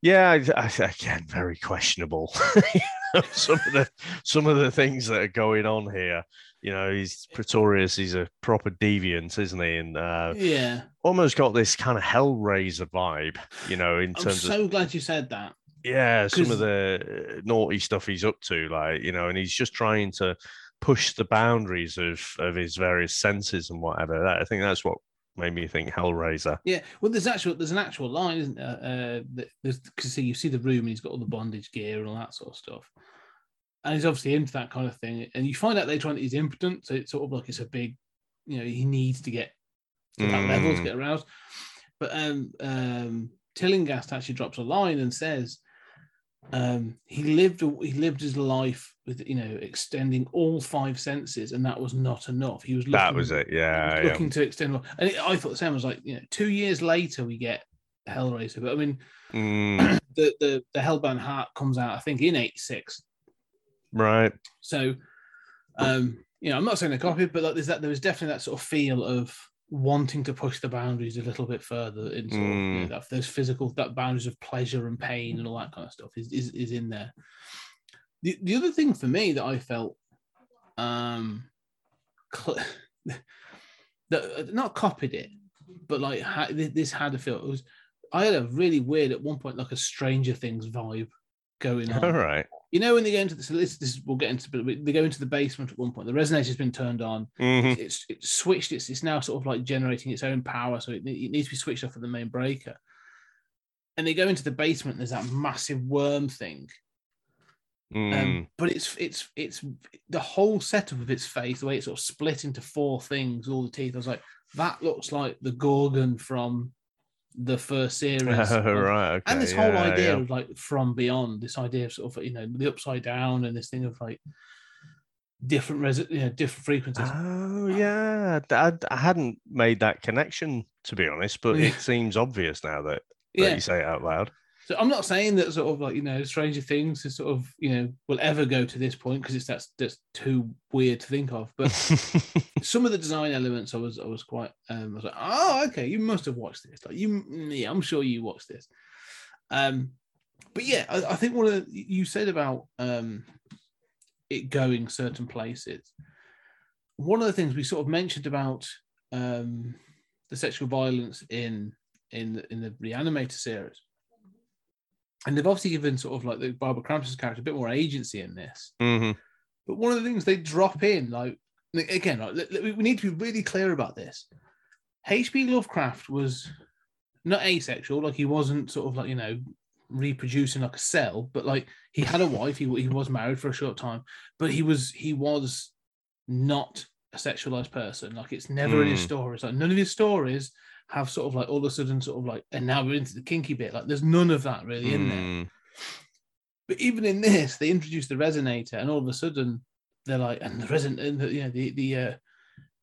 yeah, I, I, again, very questionable. [LAUGHS] Some of the some of the things that are going on here. You know, he's Pretorius. He's a proper deviant, isn't he? And uh, yeah. almost got this kind of Hellraiser vibe. You know, in terms I'm terms of so glad you said that. Yeah, some of the uh, naughty stuff he's up to, like you know, and he's just trying to push the boundaries of of his various senses and whatever. That, I think that's what made me think Hellraiser. Yeah, well, there's actual there's an actual line, isn't there? Uh, there's because see you see the room and he's got all the bondage gear and all that sort of stuff, and he's obviously into that kind of thing. And you find out later on that he's impotent, so it's sort of like it's a big, you know, he needs to get to that level to Mm. get aroused. But um, um, Tillinghast actually drops a line and says, um, he lived he lived his life with you know extending all five senses, and that was not enough. He was looking, That was it. Yeah, yeah. looking to extend more. And it, I thought the same. Was like, you know, two years later we get Hellraiser, but I mean, Mm, [CLEARS THROAT] the the the Hellbound Heart comes out I think in '86. right. So, um, you know, I'm not saying a copy, but like, there's that there was definitely that sort of feel of wanting to push the boundaries a little bit further in sort of you know, Mm. that those physical that boundaries of pleasure and pain and all that kind of stuff is is, is in there. The the other thing for me that I felt um cl- [LAUGHS] that uh, not copied it, but like ha- this had a feel. It was I had a really weird at one point like a Stranger Things vibe going on. All right. You know when they go into the so this, this we'll get into but they go into the basement at one point. The resonator's been turned on. Mhm. It's it's switched. It's it's now sort of like generating its own power, so it, it needs to be switched off at the main breaker. And they go into the basement. There's that massive worm thing, Mm. um, but it's it's it's the whole setup of its face, the way it's sort of split into four things, all the teeth. I was like, that looks like the Gorgon from the first [LAUGHS] series. Oh, of- right. Okay. and this whole idea yeah. of like from beyond this idea of sort of you know the upside down and this thing of like different res- you know different frequencies Oh yeah, I, I hadn't made that connection to be honest, but Yeah. it [LAUGHS] seems obvious now that, that yeah you say it out loud. So i'm not saying that sort of like you know stranger things is sort of you know will ever go to this point because it's that's that's too weird to think of but [LAUGHS] some of the design elements i was i was quite um i was like oh okay you must have watched this. Like you yeah i'm sure you watched this. Um but yeah i, I think one of the, you said about um it going certain places. One of the things we sort of mentioned about um the sexual violence in in the, in the reanimator series and they've obviously given sort of like the Barbara Crampton's character a bit more agency in this hmm but one of the things they drop in, like again, like, we need to be really clear about this. H.P. Lovecraft was not asexual, like he wasn't sort of like you know reproducing like a cell, but like he had a wife, he, he was married for a short time, but he was he was not a sexualized person. Like it's never in his Hmm. stories. Like none of his stories have sort of like all of a sudden sort of like and now we're into the kinky bit. Like there's none of that really in there. Mm. But even in this, they introduce the resonator, and all of a sudden they're like, and the reson, and the, you know, the the uh,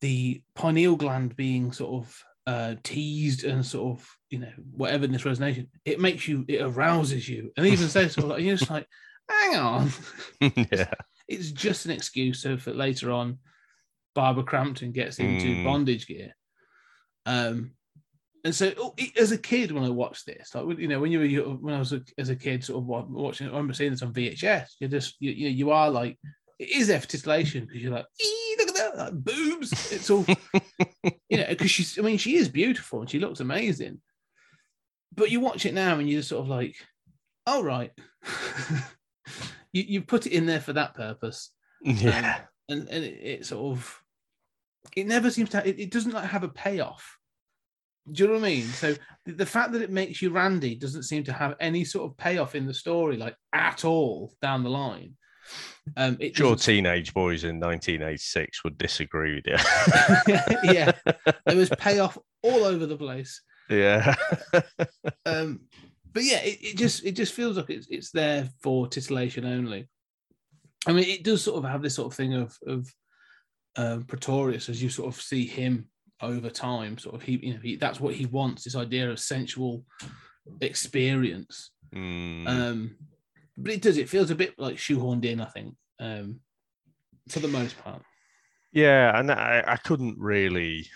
the pineal gland being sort of uh, teased and sort of you know whatever in this resonation, it makes you, it arouses you, and even says sort of like you're just like, hang on, [LAUGHS] yeah. it's just an excuse so that later on, Barbara Crampton gets into Mm. bondage gear. Um, and so oh, as a kid, when I watched this, like you know, when you were when I was a, as a kid, sort of wa- watching, I remember seeing this on VHS. You're just you, you, you are like it is titillation because you're like, "Ee, look at that, like, boobs. It's all [LAUGHS] you know because she's. I mean, she is beautiful and she looks amazing. But you watch it now and you're sort of like, oh right, [LAUGHS] you you put it in there for that purpose Yeah. and and it, it sort of it never seems to it, it doesn't like have a payoff do you know what i mean? So the, the fact that it makes you randy doesn't seem to have any sort of payoff in the story like at all down the line. Um it Sure, doesn't- teenage boys in 1986 would disagree with you. [LAUGHS] yeah. [LAUGHS] There was payoff all over the place. Yeah. [LAUGHS] um but yeah it, it just it just feels like it's, it's there for titillation only. I mean it does sort of have this sort of thing of of um pretorius as you sort of see him over time sort of he you know he, that's what he wants this idea of sensual experience Mm. um but it does it feels a bit like shoehorned in i think um for the most part. Yeah, and I, I couldn't really,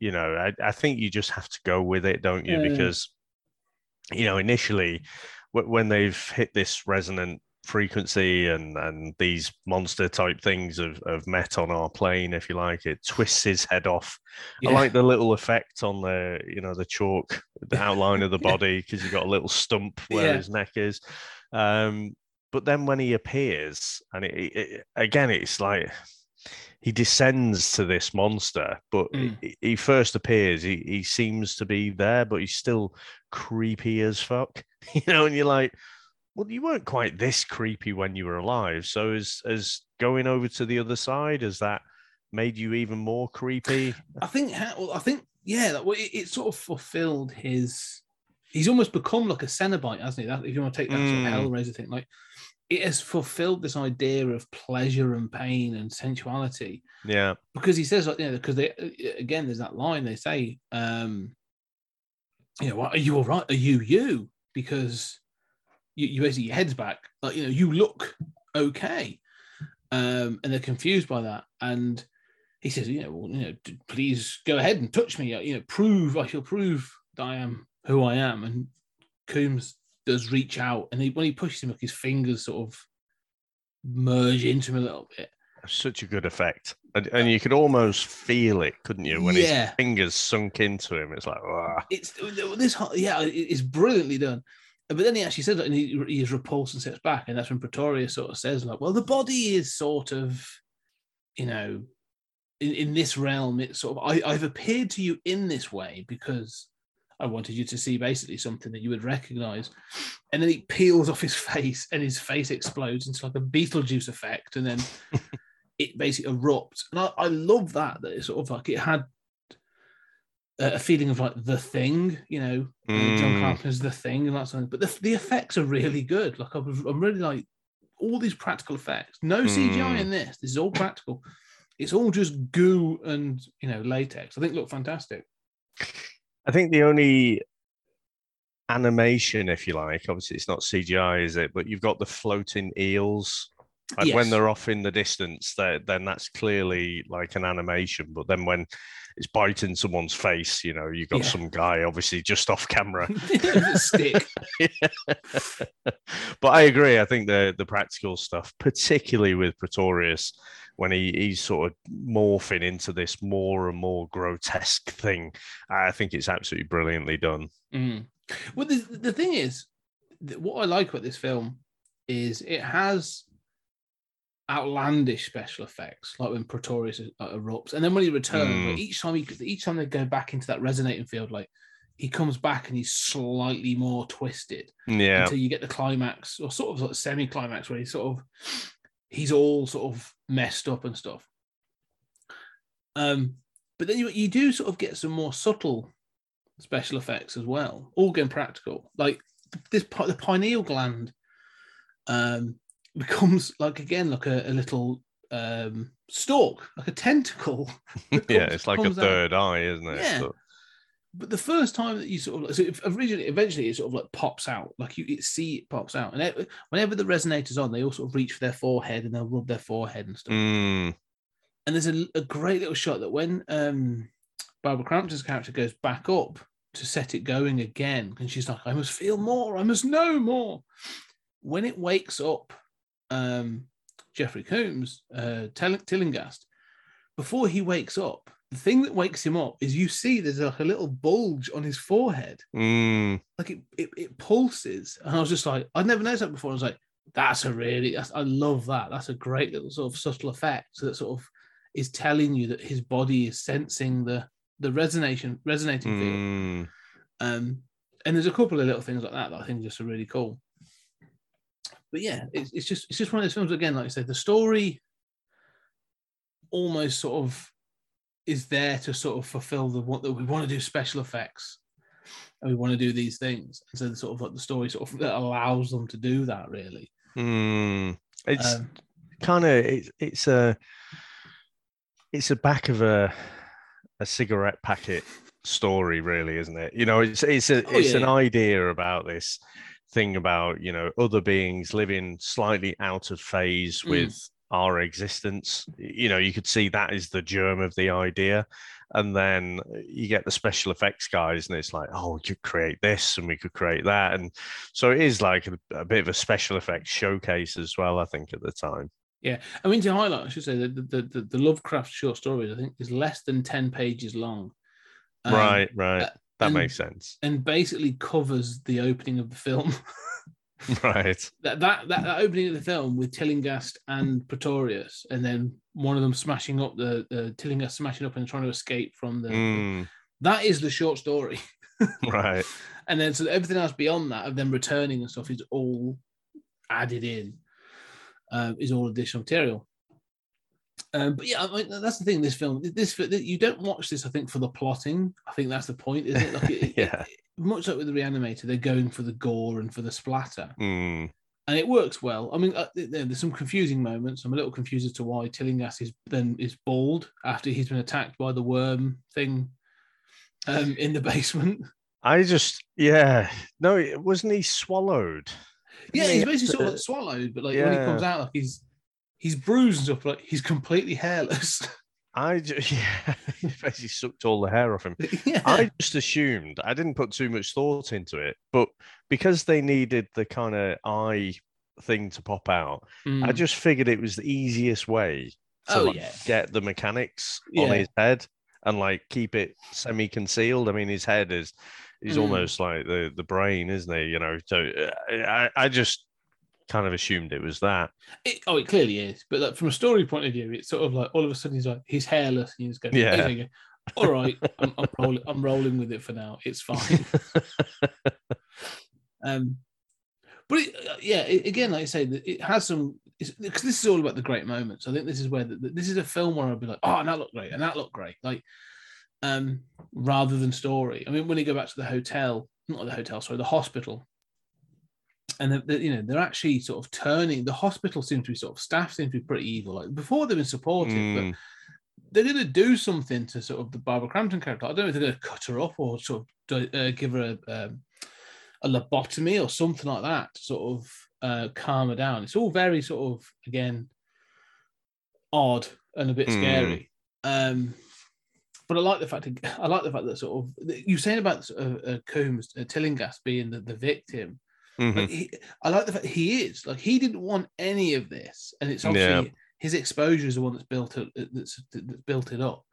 you know, I, I think you just have to go with it, don't you? Yeah. Because, you know, initially when they've hit this resonant frequency and and these monster type things have, have met on our plane, if you like, it twists his head off. I like the little effect on the, you know, the chalk, the outline of the [LAUGHS] body, because you've got a little stump where Yeah. his neck is. Um, but then when he appears, and it, it, it- again, it's like he descends to this monster, but Mm. he, he first appears, he, he seems to be there, but he's still creepy as fuck, [LAUGHS] you know, and you're like, well, you weren't quite this creepy when you were alive. So as as going over to the other side, has that made you even more creepy? I think. well, I think. Yeah, that, well, it, it sort of fulfilled his. He's almost become like a Cenobite, hasn't he? That, if you want to take that sort Mm. of Hellraiser thing, like it has fulfilled this idea of pleasure and pain and sensuality. Yeah. because he says like you know because they again there's that line they say um you know what are you all right are you you because you, you basically your head's back like you know you look okay um and they're confused by that and he says you know well you know please go ahead and touch me you know prove i shall prove that i am who i am and combs does reach out and he, when he pushes him like his fingers sort of merge into him a little bit Such a good effect. And, and you could almost feel it, couldn't you? When Yeah. his fingers sunk into him. It's like, "Wah." it's this yeah it's brilliantly done but then he actually says that and he, he is repulsed and steps back and that's when Pretoria sort of says like well the body is sort of you know in, in this realm it's sort of I, I've appeared to you in this way because I wanted you to see basically something that you would recognize. And then he peels off his [LAUGHS] face and his face explodes into like a Beetlejuice effect and then [LAUGHS] it basically erupts. And I, I love that that it's sort of like it had a feeling of like the thing, you know, uh, John Mm. Carpenter's the thing and that sort of. thing. But the, the effects are really good. Like I was, I'm really like all these practical effects. No CGI Mm. in this. This is all practical. It's all just goo and you know latex. I think look fantastic. I think the only animation, if you like, obviously it's not CGI, is it? But you've got the floating eels. Like when they're off in the distance, then that's clearly like an animation. But then when it's biting someone's face, you know, you've got Yeah. some guy obviously just off camera. [LAUGHS] Stick. [LAUGHS] [LAUGHS] but I agree. I think the the practical stuff, particularly with Pretorius, when he, he's sort of morphing into this more and more grotesque thing, I think it's absolutely brilliantly done. Mm. Well, the, the thing is, what I like about this film is it has outlandish special effects, like when Pretorius uh, erupts, and then when he returns, Mm. like each time he each time they go back into that resonating field, like he comes back and he's slightly more twisted Yeah. until you get the climax or sort of like semi climax where he's sort of he's all sort of messed up and stuff. Um, but then you you do sort of get some more subtle special effects as well, all again practical. Like this pi- the pineal gland um becomes like again like a, a little um stalk, like a tentacle. that [LAUGHS] [LAUGHS] yeah, it's like a comes out. third eye, isn't it? Yeah. So- But the first time that you sort of so if originally eventually it sort of like pops out, like you it see it pops out, and it, whenever the resonator's on, they all sort of reach for their forehead and they'll rub their forehead and stuff. Mm, And there's a, a great little shot that when um Barbara Crampton's character goes back up to set it going again, and she's like, "I must feel more, I must know more." When it wakes up, um, Jeffrey Combs, uh, Till- Tillinghast, before he wakes up, the thing that wakes him up is you see there's like a little bulge on his forehead, mm, like it it, it pulses, and I was just like, I'd never noticed that before. I was like, that's a really, that's, I love that. That's a great little sort of subtle effect that sort of is telling you that his body is sensing the the resonation resonating field. mm. Um, and there's a couple of little things like that that I think just are really cool. But yeah, it's, it's just it's just one of those films again, like I said, the story almost sort of is there to sort of fulfill the what that we want to do special effects and we want to do these things. And so the sort of like the story sort of that allows them to do that really. Mm. It's Um, kind of it's it's a it's a back of a a cigarette packet story, really, isn't it? You know, it's it's a Oh, it's yeah, an yeah. idea about this thing about you know other beings living slightly out of phase Mm. with our existence. You know, you could see that is the germ of the idea. And then you get the special effects guys, and it's like, oh, we could create this and we could create that. And so it is like a, a bit of a special effects showcase as well, I think, at the time. Yeah, I mean to highlight, I should say that the, the, the Lovecraft short stories, I think, is less than ten pages long. Um, right, right. Uh, that and- makes sense. and basically covers the opening of the film. [LAUGHS] right. that, that that that opening of the film with Tillinghast and Pretorius, and then one of them smashing up the uh, Tillinghast smashing up and trying to escape from the. Mm, That is the short story, [LAUGHS] right. and then so everything else beyond that of them returning and stuff is all added in. Um, is all additional material. Um, but yeah, I mean, that's the thing. This film, this you don't watch this. I think for the plotting. I think that's the point, isn't it? Like, it, [LAUGHS] Yeah. much like with the Reanimator, they're going for the gore and for the splatter. Mm, and it works well. I mean, uh, there's some confusing moments. I'm a little confused as to why Tillinghast is then is bald after he's been attacked by the worm thing um, in the [LAUGHS] basement. I just, yeah. No, it- wasn't he swallowed? Yeah, he's basically sort of swallowed, but like when he comes out, like he's he's bruised stuff. Like he's completely hairless. [LAUGHS] I just, [LAUGHS] yeah, [LAUGHS] he basically sucked all the hair off him. yeah, I just assumed I didn't put too much thought into it, but because they needed the kind of eye thing to pop out, I Mm. just figured it was the easiest way to Oh, like, yeah. get the mechanics on his head and like keep it semi-concealed. I mean, his head is is Mm. almost like the the brain, isn't he? You know, so uh, I I just kind of assumed it was that. It, oh, it clearly is. But like, from a story point of view, it's sort of like all of a sudden he's like he's hairless, and he's going, Yeah. you. All right, I'm, I'm rolling. I'm rolling with it for now. It's fine. [LAUGHS] Um, but it, uh, yeah, it, again, like I say, it has some because this is all about the great moments. I think this is where the, the- this is a film where I'll be like, oh, and that looked great, and that looked great, like um, rather than story. I mean, when you go back to the hotel, not the hotel, sorry, the hospital, and the, the- you know they're actually sort of turning. The hospital seems to be sort of staff seems to be pretty evil. Like before, they've been supportive, Mm. but they're going to do something to sort of the Barbara Crampton character. I don't know if they're going to cut her up or sort of uh, give her a, um, a lobotomy or something like that to sort of uh, calm her down. It's all very sort of again odd and a bit Mm. scary. Um, but I like the fact I like the fact that sort of you're saying about uh, uh, Combs uh, Tillinghast being the, the victim. Mhm. Like he, I like the fact he is like he didn't want any of this, and it's obviously Yeah. his exposure is the one that's built it that's, that's built it up.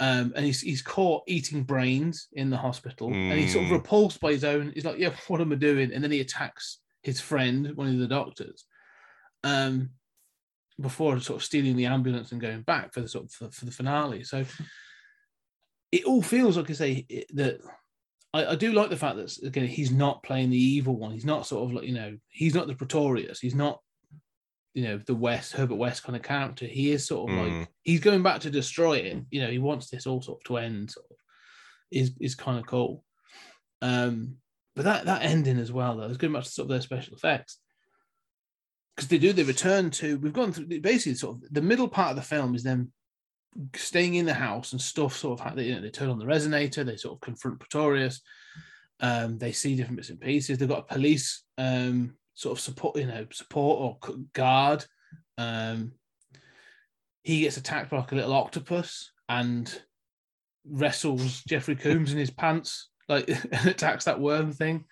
Um, and he's he's caught eating brains in the hospital, and he's sort of Mm. repulsed by his own. He's like, "Yeah, what am I doing?" And then he attacks his friend, one of the doctors, um, before sort of stealing the ambulance and going back for the sort of for, for the finale. So it all feels like I say it, that I, I do like the fact that again he's not playing the evil one. He's not sort of like you know he's not the Pretorius. He's not you know the West Herbert West kind of character. He is sort of Mm. like he's going back to destroy it. You know he wants this all sort of to end. Sort of is is kind of cool. Um, but that that ending as well though, is going back to sort of their special effects because they do they return to we've gone through basically sort of the middle part of the film is them staying in the house and stuff sort of you know they turn on the resonator they sort of confront Pretorius um they see different bits and pieces they've got a police um sort of support you know support or guard um he gets attacked by like a little octopus and wrestles Jeffrey Combs in his pants like [LAUGHS] and attacks that worm thing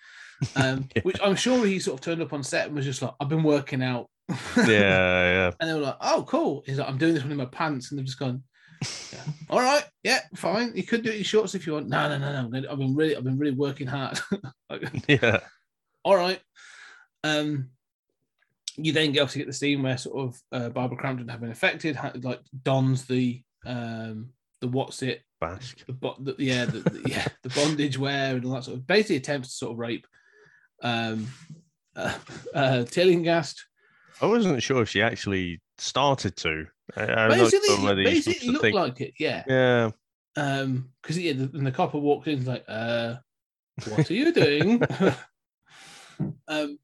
um [LAUGHS] Yeah. which I'm sure he sort of turned up on set and was just like I've been working out [LAUGHS] yeah, yeah. and they were like, "Oh, cool." He's like, "I'm doing this one in my pants," and they've just gone, yeah. "All right, yeah, fine. You could do it in shorts if you want." No, no, no, no. I've been really, I've been really working hard. [LAUGHS] [LAUGHS] Yeah. all right. Um, you then get obviously get the scene where sort of uh, Barbara Crampton have been affected, ha- like dons the um the what's it Basque. the, bo- the yeah the, the yeah [LAUGHS] the bondage wear and all that sort of basically attempts to sort of rape um uh, uh Tillinghast I wasn't sure if she actually started to. I, not basically, you're basically to looked think- like it, yeah. Yeah. Um, because yeah, the, and the copper walked in, like, uh, what are you doing? [LAUGHS] um,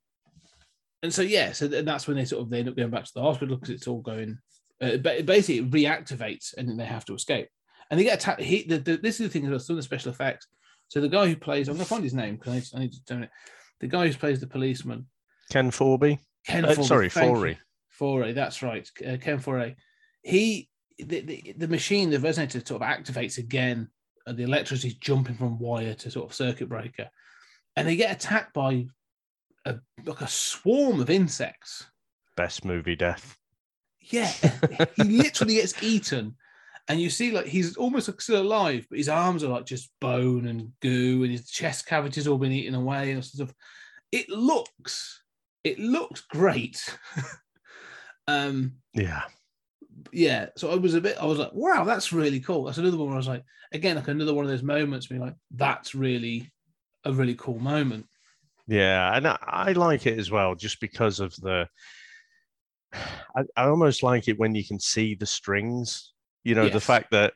and so yeah, so th- that's when they sort of they end up going back to the hospital because it's all going. Uh, basically it reactivates and then they have to escape. And they get attacked. He, the, the, this is the thing about some of the special effects. So the guy who plays, I'm gonna find his name because I, need to- I need to do it. The guy who plays the policeman, Ken Forby. Ken. Uh, Forby, sorry, you. Foree. That's right, uh, Ken Foree. He the, the the machine, the resonator, sort of activates again. And the electricity is jumping from wire to sort of circuit breaker, and they get attacked by a like a swarm of insects. Best movie death. Yeah, [LAUGHS] he literally gets eaten, and you see like he's almost like still alive, but his arms are like just bone and goo, and his chest cavity's all been eaten away and stuff. It looks, it looks great. [LAUGHS] um, Yeah. Yeah. So I was a bit, I was like, wow, that's really cool. That's another one where I was like, again, like another one of those moments, being like, that's really a really cool moment. Yeah, and I, I like it as well, just because of the. I, I almost like it when you can see the strings. You know, the fact that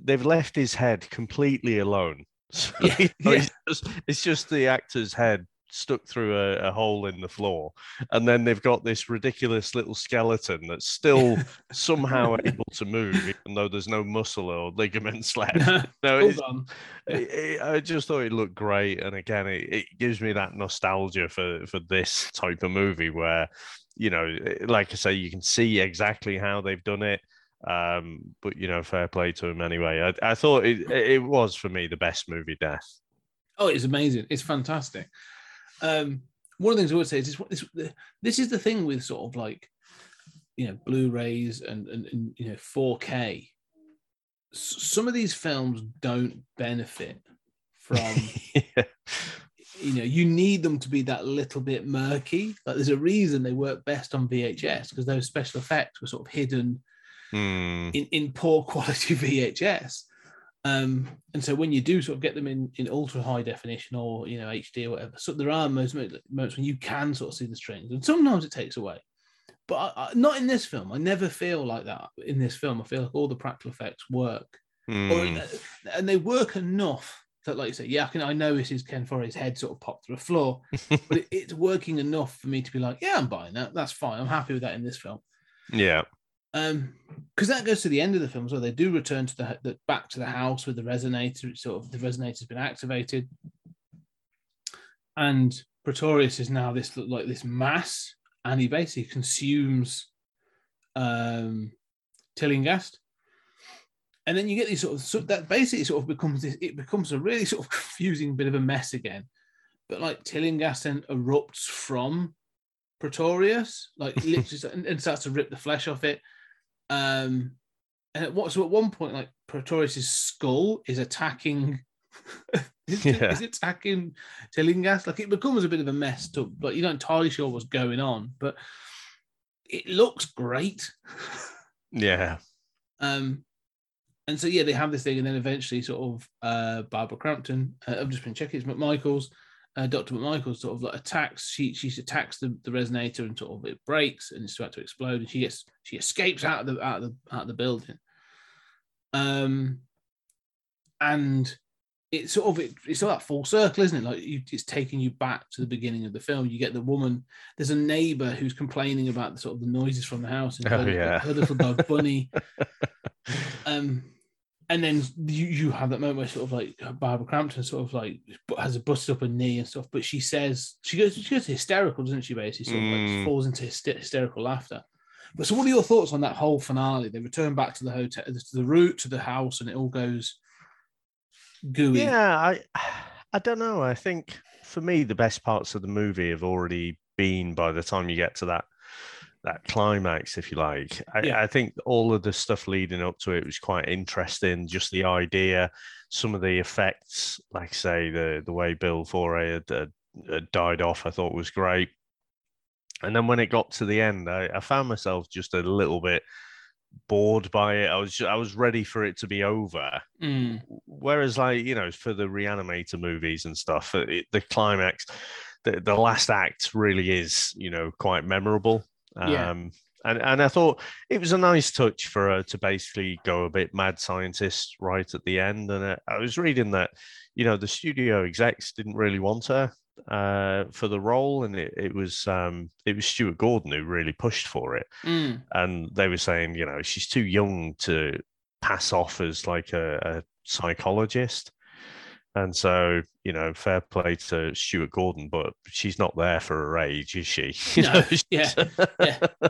they've left his head completely alone. [LAUGHS] So, Yeah, you know, yeah. It's, just, it's just the actor's head stuck through a, a hole in the floor, and then they've got this ridiculous little skeleton that's still [LAUGHS] somehow able to move, even though there's no muscle or ligaments [LAUGHS] left. No, it's, on. it, it- I just thought it looked great, and again, it, it gives me that nostalgia for for this type of movie where, you know, eh, like I say, you can see exactly how they've done it. Um, but you know, fair play to him anyway. I, I thought it it was for me the best movie death. Oh, it's amazing. It's fantastic. Um, one of the things I would say is this, this, this is the thing with sort of like, you know, Blu-rays and, and, and you know, 4K. S- some of these films don't benefit from, yeah. [LAUGHS] you know, you need them to be that little bit murky. Like there's a reason they work best on VHS because those special effects were sort of hidden Hmm. in, in poor [LAUGHS] quality VHS. Um, and so when you do sort of get them in, in ultra high definition or you know HD or whatever, so there are most moments when you can sort of see the strings, and sometimes it takes away. But I, I, not in this film. I never feel like that in this film. I feel like all the practical effects work, or, Hmm. and they work enough that, like you say, yeah, I can. I know this is Ken Foree's head sort of popped through a floor, [LAUGHS] but it, it's working enough for me to be like, yeah, I'm buying that. That's fine. I'm happy with that in this film yeah. Um because that goes to the end of the film so they do return to the, the back to the house with the resonator it's sort of the resonator's been activated. And pretorius is now this like this mass and he basically consumes um tillinghast and then you get these sort of so that basically sort of becomes this it becomes a really sort of [LAUGHS] confusing bit of a mess again. But like tillinghast then erupts from Pretorius, like [LAUGHS] literally, and, and starts to rip the flesh off it. Um, and at what so at one point, like Pretorius's skull is attacking, [LAUGHS] is, Yeah. is attacking Tillinghast. Like it becomes a bit of a mess. To, but you're not entirely sure what's going on. But it looks great. Yeah. Um, and so yeah, they have this thing, and then eventually, sort of, uh, Barbara Crampton. Uh, I've just been checking. It's McMichael's. Uh, Dr. McMichael sort of like attacks. She she attacks the, the resonator, and sort of it breaks, and it's about to explode. And she gets she escapes out of the out of the out of the building. Um, and it's sort of it, it's all that full circle, isn't it? Like you, it's taking you back to the beginning of the film. You get the woman. There's a neighbor who's complaining about the sort of the noises from the house, and Oh, her, her little dog Bunny. [LAUGHS] um, and then you, you have that moment where sort of like Barbara Crampton sort of like has a busted up a knee and stuff, but she says she goes she goes hysterical, doesn't she? Basically, sort of like Mm. falls into hyster- hysterical laughter. But so, what are your thoughts on that whole finale? They return back to the hotel, to the route to the house, and it all goes gooey. Yeah, I I don't know. I think for me the best parts of the movie have already been by the time you get to that that climax, if you like. I, Yeah. I think all of the stuff leading up to it was quite interesting. Just the idea, some of the effects, like I say, the the way Bill Foree had, had, died off, I thought was great. And then when it got to the end, I, I found myself just a little bit bored by it. I was I was ready for it to be over Mm, whereas like you know for the reanimator movies and stuff it, the climax the, the last act really is you know quite memorable um Yeah. and and i thought it was a nice touch for her to basically go a bit mad scientist right at the end and i was reading that you know the studio execs didn't really want her uh for the role and it, it was um it was stuart gordon who really pushed for it mm, and they were saying, you know, she's too young to pass off as like a, a psychologist. And so, you know, fair play to Stuart Gordon, but she's not there for her age, is she? [LAUGHS] You No, [LAUGHS] yeah, yeah. [LAUGHS]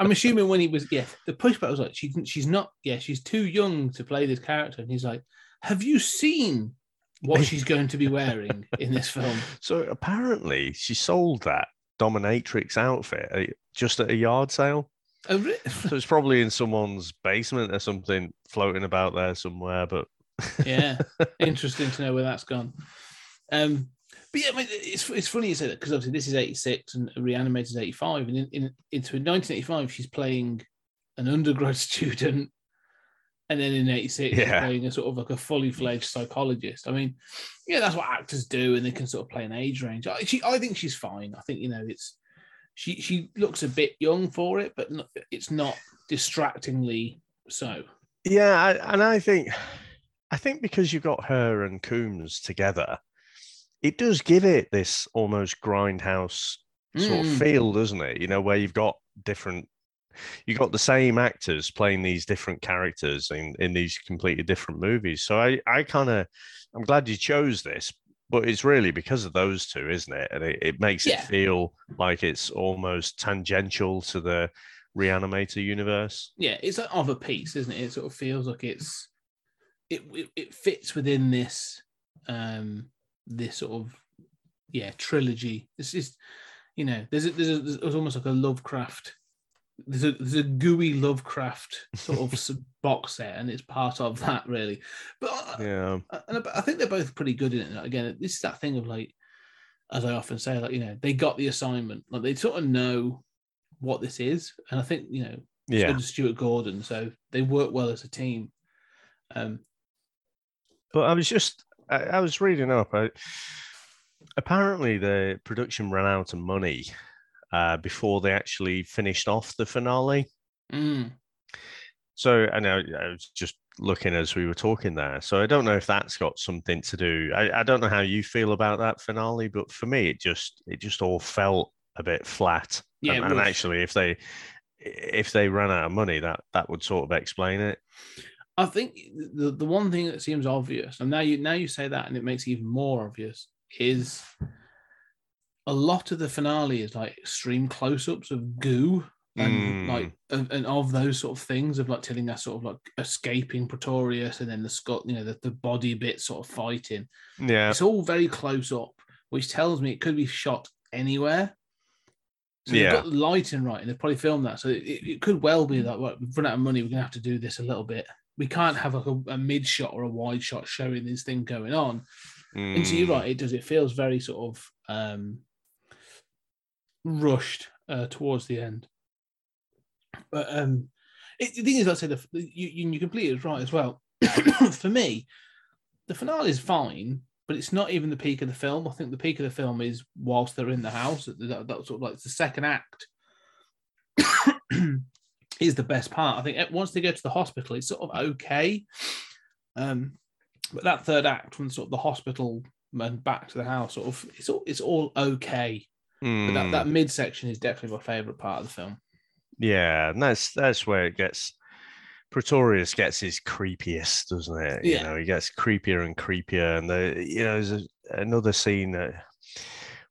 I'm assuming when he was, yeah, the pushback was like, she, she's not, yeah, she's too young to play this character. And he's like, have you seen what she's going to be wearing in this film? So apparently, she sold that dominatrix outfit uh, just at a yard sale. Oh, re- So it's probably in someone's basement or something, floating about there somewhere. But yeah, interesting to know where that's gone. Um, but yeah, I mean, it's it's funny you say that because obviously this is '86 and Reanimator '85, and in, in into 1985 she's playing an undergrad [LAUGHS] student, and then in '86 she's Yeah. playing a sort of like a fully fledged psychologist. I mean, yeah, that's what actors do, and they can sort of play an age range. I, she, I think she's fine. I think you know it's she she looks a bit young for it, but not, it's not distractingly so. yeah, I, and I think, I think because you've got her and Combs together, it does give it this almost grindhouse sort of Mm. feel, doesn't it? You know, where you've got different, you've got the same actors playing these different characters in in these completely different movies. So I I kind of, I'm glad you chose this, but it's really because of those two, isn't it? And it, it makes Yeah. it feel like it's almost tangential to the Reanimator universe. yeah, it's like of a piece, isn't it? It sort of feels like it's it it, it fits within this um this sort of yeah trilogy. It's just you know there's a, there's, a, there's almost like a Lovecraft. There's a there's a gooey Lovecraft sort of [LAUGHS] box set, and it's part of that really. But Yeah, I- and I I think they're both pretty good in it. Again, this is that thing of like, as I often say, like you know, they got the assignment, like they sort of know what this is, and I think you know yeah. does Stuart Gordon. So they work well as a team. Um, But I was just, I, I was reading up. I, apparently, the production ran out of money uh, before they actually finished off the finale. mm, So, and I, I was just looking as we were talking there. So, I don't know if that's got something to do. I, I don't know how you feel about that finale, but for me, it just, it just all felt a bit flat. Yeah, and, and actually, if they, if they ran out of money, that that would sort of explain it. I think the the one thing that seems obvious, and now you now you say that, and it makes it even more obvious, is a lot of the finale is like extreme close-ups of goo and Mm. like of, and of those sort of things of like Tillinghast sort of like escaping Pretorius and then the Scott, you know, the, the body bit sort of fighting. Yeah, It's all very close up, which tells me it could be shot anywhere. So Yeah. they've got lighting right, and they've probably filmed that. So it, it could well be that well, we've run out of money. We're gonna have to do this a little bit. We can't have like a, a mid shot or a wide shot showing this thing going on. And so you're Mm. right, it does. It feels very sort of um, rushed uh, towards the end. But um, it, the thing is, I say the you you, completely right as well. [COUGHS] For me, the finale is fine, but it's not even the peak of the film. I think the peak of the film is whilst they're in the house. That, that, that sort of like the second act [COUGHS] [COUGHS] is the best part. I think eh, once they go to the hospital, it's sort of okay. Um, but that third act, from sort of the hospital and back to the house, sort of it's all it's all okay. But that, Mm. that midsection is definitely my favourite part of the film. Yeah, and that's that's where it gets. Pretorius gets his creepiest, doesn't it? Yeah. You know, he gets creepier and creepier, and the you know, there's a, another scene that,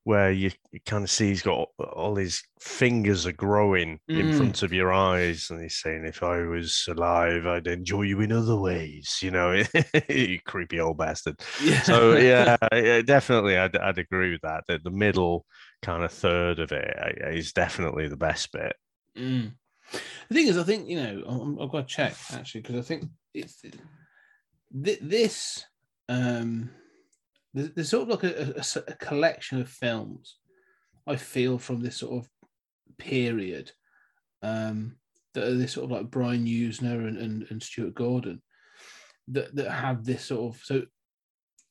where you, you kind of see he's got all his fingers are growing in Mm. front of your eyes, and he's saying, "If I was alive, I'd enjoy you in other ways." You know, [LAUGHS] you creepy old bastard. Yeah. So yeah, [LAUGHS] yeah, definitely, I'd, I'd agree with that. That the middle kind of third of it uh, definitely the best bit. Mm. The thing is, I think you know, I'm, I've got to check actually because I think it's th- this. Um, there's, there's sort of like a collection of films I feel from this sort of period um, that are this sort of like Brian Yuzna and, and, and Stuart Gordon that that have this sort of so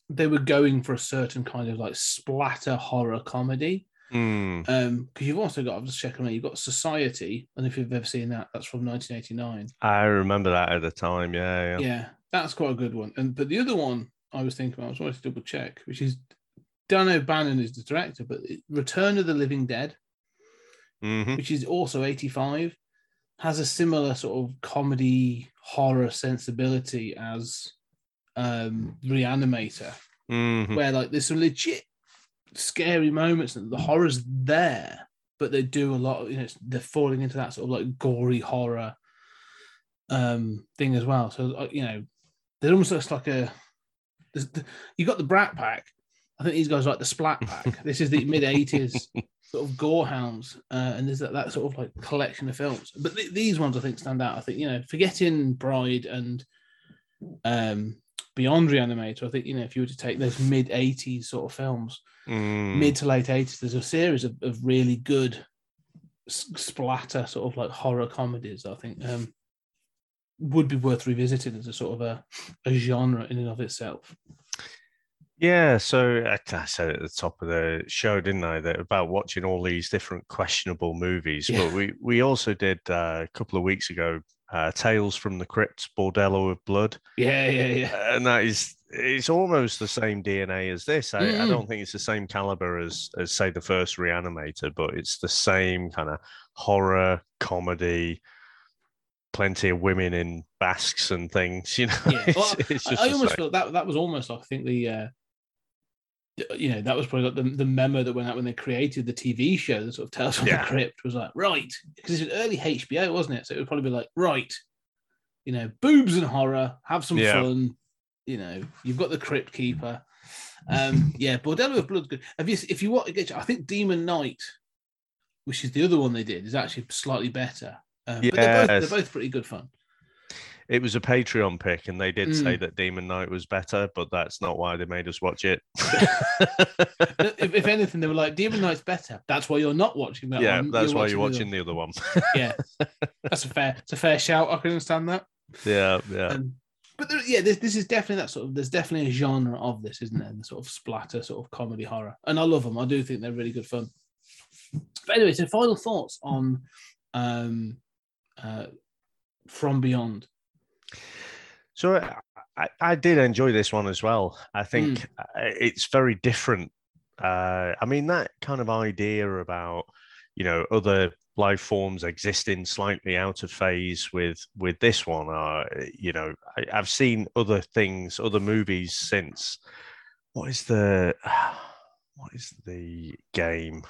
they were going for a certain kind of like splatter horror comedy. Mm, Um, because you've also got, I'm just checking, out, you've got Society, and if you've ever seen that, that's from 1989. I remember that at the time. Yeah, Yeah. yeah. that's quite a good one. And but the other one I was thinking about, I was wanting to double check, which is Dan O'Bannon is the director, but Return of the Living Dead, hmm which is also 85, has a similar sort of comedy horror sensibility as um Reanimator. Mhm. where like there's some legit scary moments and the horror's there, but they do a lot of you know they're falling into that sort of like gory horror um thing as well. So uh, you know, there almost looks like a the, you got the Brat Pack. I think these guys are like the Splat Pack. [LAUGHS] this is the mid '80s sort of gorehounds, uh, and there's that, that sort of like collection of films. But th- these ones I think stand out. I think you know, forgetting Bride and um Beyond Reanimator, I think you know if you were to take those mid '80s sort of films, Mm. mid to late '80s, there's a series of, of really good splatter sort of like horror comedies. I think um would be worth revisiting as a sort of a, a genre in and of itself. Yeah, so I I said at the top of the show, didn't I, that about watching all these different questionable movies. Yeah. But we we also did uh, a couple of weeks ago, uh, Tales from the Crypt, Bordello of Blood, Yeah, yeah, yeah. and that is it's almost the same DNA as this. I, I Mm. don't think it's the same caliber as as say the first Reanimator, but it's the same kind of horror comedy. Plenty of women in basques and things, you know. Yeah, well, [LAUGHS] it's I, almost that that was almost like I think the uh you know that was probably like the, the memo that went out when they created the TV show, the sort of Tales from Yeah. the Crypt was like right because it's an early HBO, wasn't it? So it would probably be like right, you know, boobs and horror, have some Yeah. fun. You know, you've got the Crypt Keeper. Um, [LAUGHS] yeah, Bordello of Blood's good. Have you if you want to get, I think Demon Knight, which is the other one they did, is actually slightly better. Um, but they're both, they're both pretty good fun. It was a Patreon pick, and they did say Mm. that Demon Knight was better, but that's not why they made us watch it. [LAUGHS] if, if anything, they were like, Demon Knight's better. That's why you're not watching that yeah, one. that's why you're the watching the other one. [LAUGHS] Yeah, that's a fair, it's a fair shout. I can understand that. yeah, yeah. Um, but there, yeah, this, this is definitely that sort of. There's definitely a genre of this, isn't there? The sort of splatter, sort of comedy horror, and I love them. I do think they're really good fun. But anyway, so final thoughts on um, uh, From Beyond. So I- I, did enjoy this one as well. I think Mm. it's very different. Uh, I mean, that kind of idea about you know other life forms existing slightly out of phase with with this one are you know I, I've seen other things, other movies since. What is the [SIGHS] what is the game?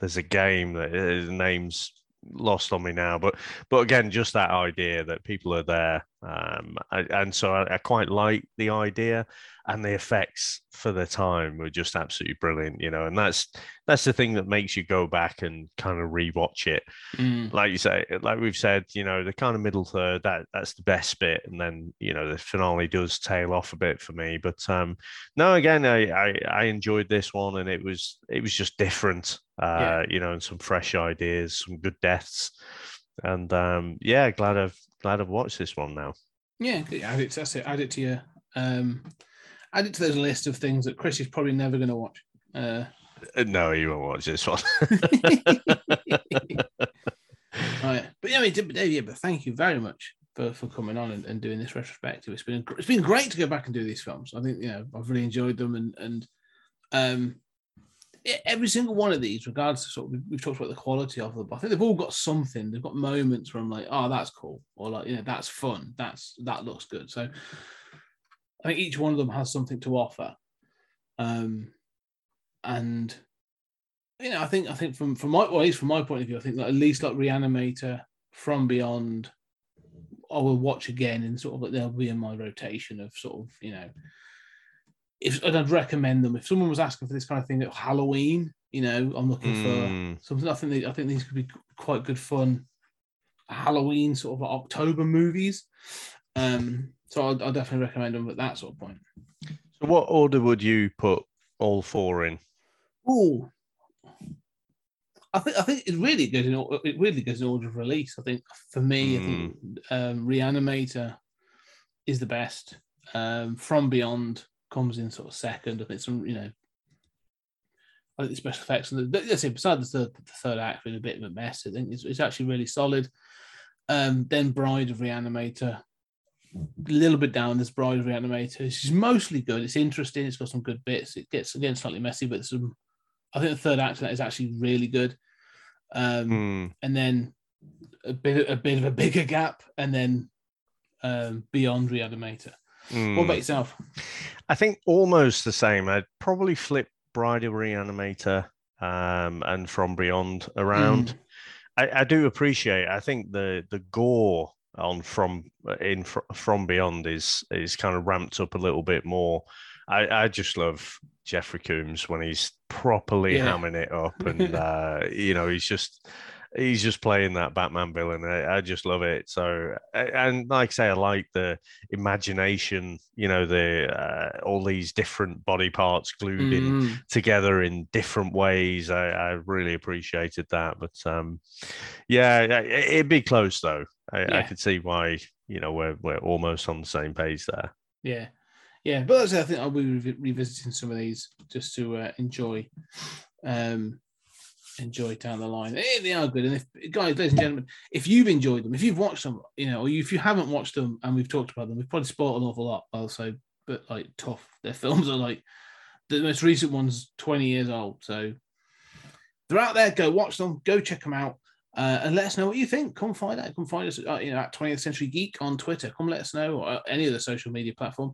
There's a game that uh, name's lost on me now, but but again, just that idea that people are there, um, I, and so I, I quite like the idea, and the effects for the time were just absolutely brilliant, you know, and that's that's the thing that makes you go back and kind of rewatch it. Mm. Like you say, like we've said, you know, the kind of middle third that that's the best bit, and then you know the finale does tail off a bit for me, but um, no, again, I, I I enjoyed this one, and it was it was just different, uh, Yeah. you know, and some fresh ideas, some good deaths, and um, yeah, glad I've glad I've watched this one now. Yeah, add it. That's it. Add it to your um, add it to those list of things that Chris is probably never going to watch. Uh, Uh, No, you won't watch this one. [LAUGHS] [LAUGHS] right, but yeah, I mean, but, yeah, but thank you very much for, for coming on and, and doing this retrospective. It's been it's been great to go back and do these films. I think you know I've really enjoyed them and and um, every single one of these, regardless of sort of, we've, talked about the quality of them, but I think they've all got something. They've got moments where I'm like, oh, that's cool, or like, you know, that's fun. That's that looks good. So I think each one of them has something to offer. Um, and you know, I think I think from from my well, at least from my point of view, I think that at least like Reanimator, From Beyond, I will watch again and sort of like they'll be in my rotation of sort of you know if and I'd recommend them if someone was asking for this kind of thing at Halloween, you know, I'm looking Mm. for something. I think they, I think these could be quite good fun Halloween sort of like October movies. Um, so I'll, I'll definitely recommend them at that sort of point. So, what order would you put all four in? Oh, I think I think it really goes in it really goes in order of release. I think for me, I think um, Reanimator is the best. Um, From Beyond comes in sort of second. I think some you know, I think the special effects and the let's say besides the, third, the third act being a bit of a mess, I think it's, it's actually really solid. Um, then Bride of Reanimator, a little bit down. There's Bride of Reanimator. She's mostly good. It's interesting. It's got some good bits. It gets again slightly messy, but some. I think the third act of that is actually really good. Um, Hmm. and then a bit a bit of a bigger gap, and then um, Beyond Reanimator. Hmm. What about yourself? I think almost the same. I'd probably flip Bride of Reanimator um, and From Beyond around. I, I do appreciate. I think the the gore on From in Fr- From Beyond is is kind of ramped up a little bit more. I, I just love Jeffrey Combs when he's properly Yeah. hamming it up, and [LAUGHS] uh, you know he's just he's just playing that Batman villain. I, I just love it. So, and like I say, I like the imagination. You know, the uh, all these different body parts glued in Mm. together in different ways. I, I really appreciated that. But um, yeah, it- it'd be close though. I, I could see why. You know, we're we're almost on the same page there. Yeah, yeah. But that's, I think I'll be re- revisiting some of these just to uh, enjoy, um, enjoy down the line. They are good, and if guys, ladies and gentlemen, if you've enjoyed them, if you've watched them, you know, or if you haven't watched them and we've talked about them, we've probably spoiled an awful lot. Also, but like tough, their films are like the most recent one's twenty years old, so they're out there. Go watch them. Go check them out. Uh, and let us know what you think. Come find out. Come find us, uh, you know, at 20th Century Geek on Twitter. Come let us know, or any other social media platform.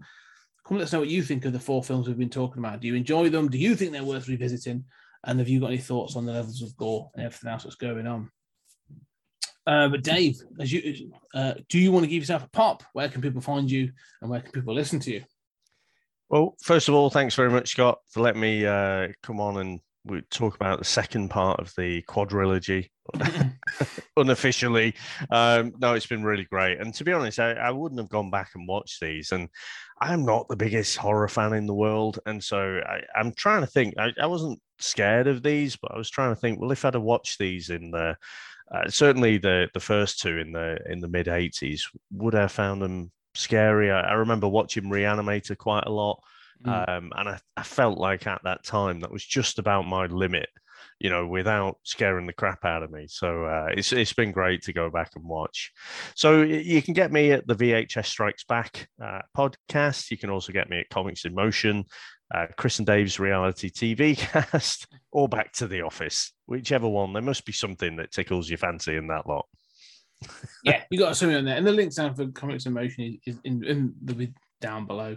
Come let us know what you think of the four films we've been talking about. Do you enjoy them? Do you think they're worth revisiting? And have you got any thoughts on the levels of gore and everything else that's going on? Uh, but Dave, as you uh, do, you want to give yourself a pop? Where can people find you, and where can people listen to you? Well, first of all, thanks very much, Scott, for letting me uh, come on and we talk about the second part of the quadrilogy [LAUGHS] [LAUGHS] unofficially. Um, no, it's been really great. And to be honest, I, I wouldn't have gone back and watched these. And I'm not the biggest horror fan in the world. And so I, I'm trying to think, I, I wasn't scared of these, but I was trying to think, well, if I'd have watched these in the uh, certainly the the first two in the in the mid 80s, would I have found them scary? I, I remember watching Reanimator quite a lot. Mm. Um, and I, I felt like at that time that was just about my limit, you know, without scaring the crap out of me. So uh, it's it's been great to go back and watch. So you can get me at the VHS Strikes Back uh, podcast. You can also get me at Comics in Motion, uh, Chris and Dave's reality TV [LAUGHS] cast, or Back to the Office, whichever one. There must be something that tickles your fancy in that lot. yeah, you got something on there, and the links down for Comics in Motion is, is in, in the down below.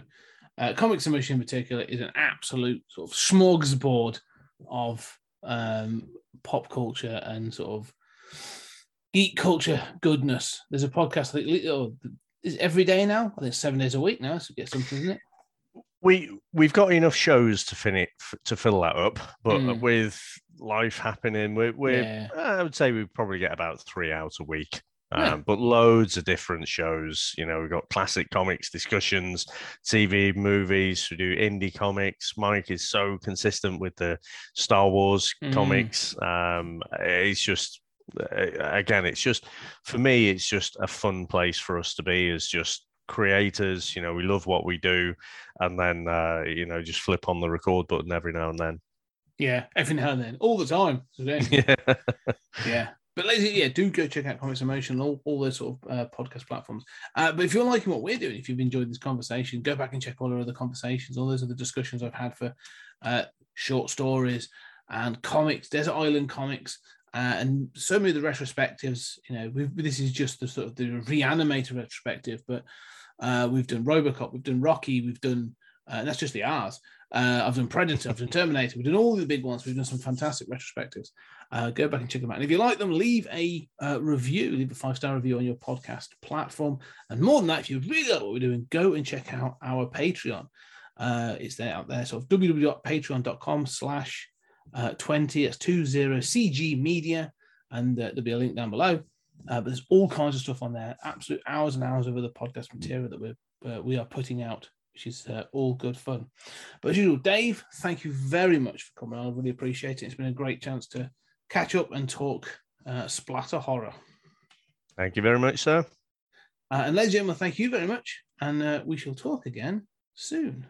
Uh, Comics in Motion in particular is an absolute sort of smorgasbord of um, pop culture and sort of geek culture goodness. There's a podcast I think oh, is every day now. I think it's seven days a week now. So get something, isn't it? we we've got enough shows to finish to fill that up, but Mm. with life happening, we're, we're Yeah. I would say we probably get about three out a week. Um, But loads of different shows. You know, we've got classic comics discussions, TV, movies. We do indie comics. Mike is so consistent with the Star Wars Mm. comics. Um, it's just, again, it's just for me, it's just a fun place for us to be as just creators. You know, we love what we do, and then uh, you know, just flip on the record button every now and then. Yeah, every now and then, all the time. [LAUGHS] Yeah. Yeah. But ladies, yeah, do go check out Comics in Motion all, all those sort of uh, podcast platforms. Uh, but if you're liking what we're doing, if you've enjoyed this conversation, go back and check all our other conversations, all those other discussions I've had for uh, short stories and comics, Desert Island comics, uh, and so many of the retrospectives. You know, this is just the sort of the reanimator retrospective, but uh, we've done Robocop, we've done Rocky, we've done, uh, and that's just the R's. I've done Predator, I've done Terminator, we've done all the big ones. We've done some fantastic retrospectives. Uh, go back and check them out. And if you like them, leave a uh, review, leave a five star review on your podcast platform. And more than that, if you really like what we're doing, go and check out our Patreon. Uh, it's there out there. So www.patreon.com slash uh, 20, it's 20 CG Media. And uh, there'll be a link down below. Uh, but there's all kinds of stuff on there, absolute hours and hours of other podcast material that we're, we are putting out, which is uh, all good fun. But as usual, Dave, thank you very much for coming on. I really appreciate it. It's been a great chance to catch up and talk uh, splatter horror. Thank you very much, sir. Uh, and ladies and gentlemen, thank you very much. And uh, we shall talk again soon.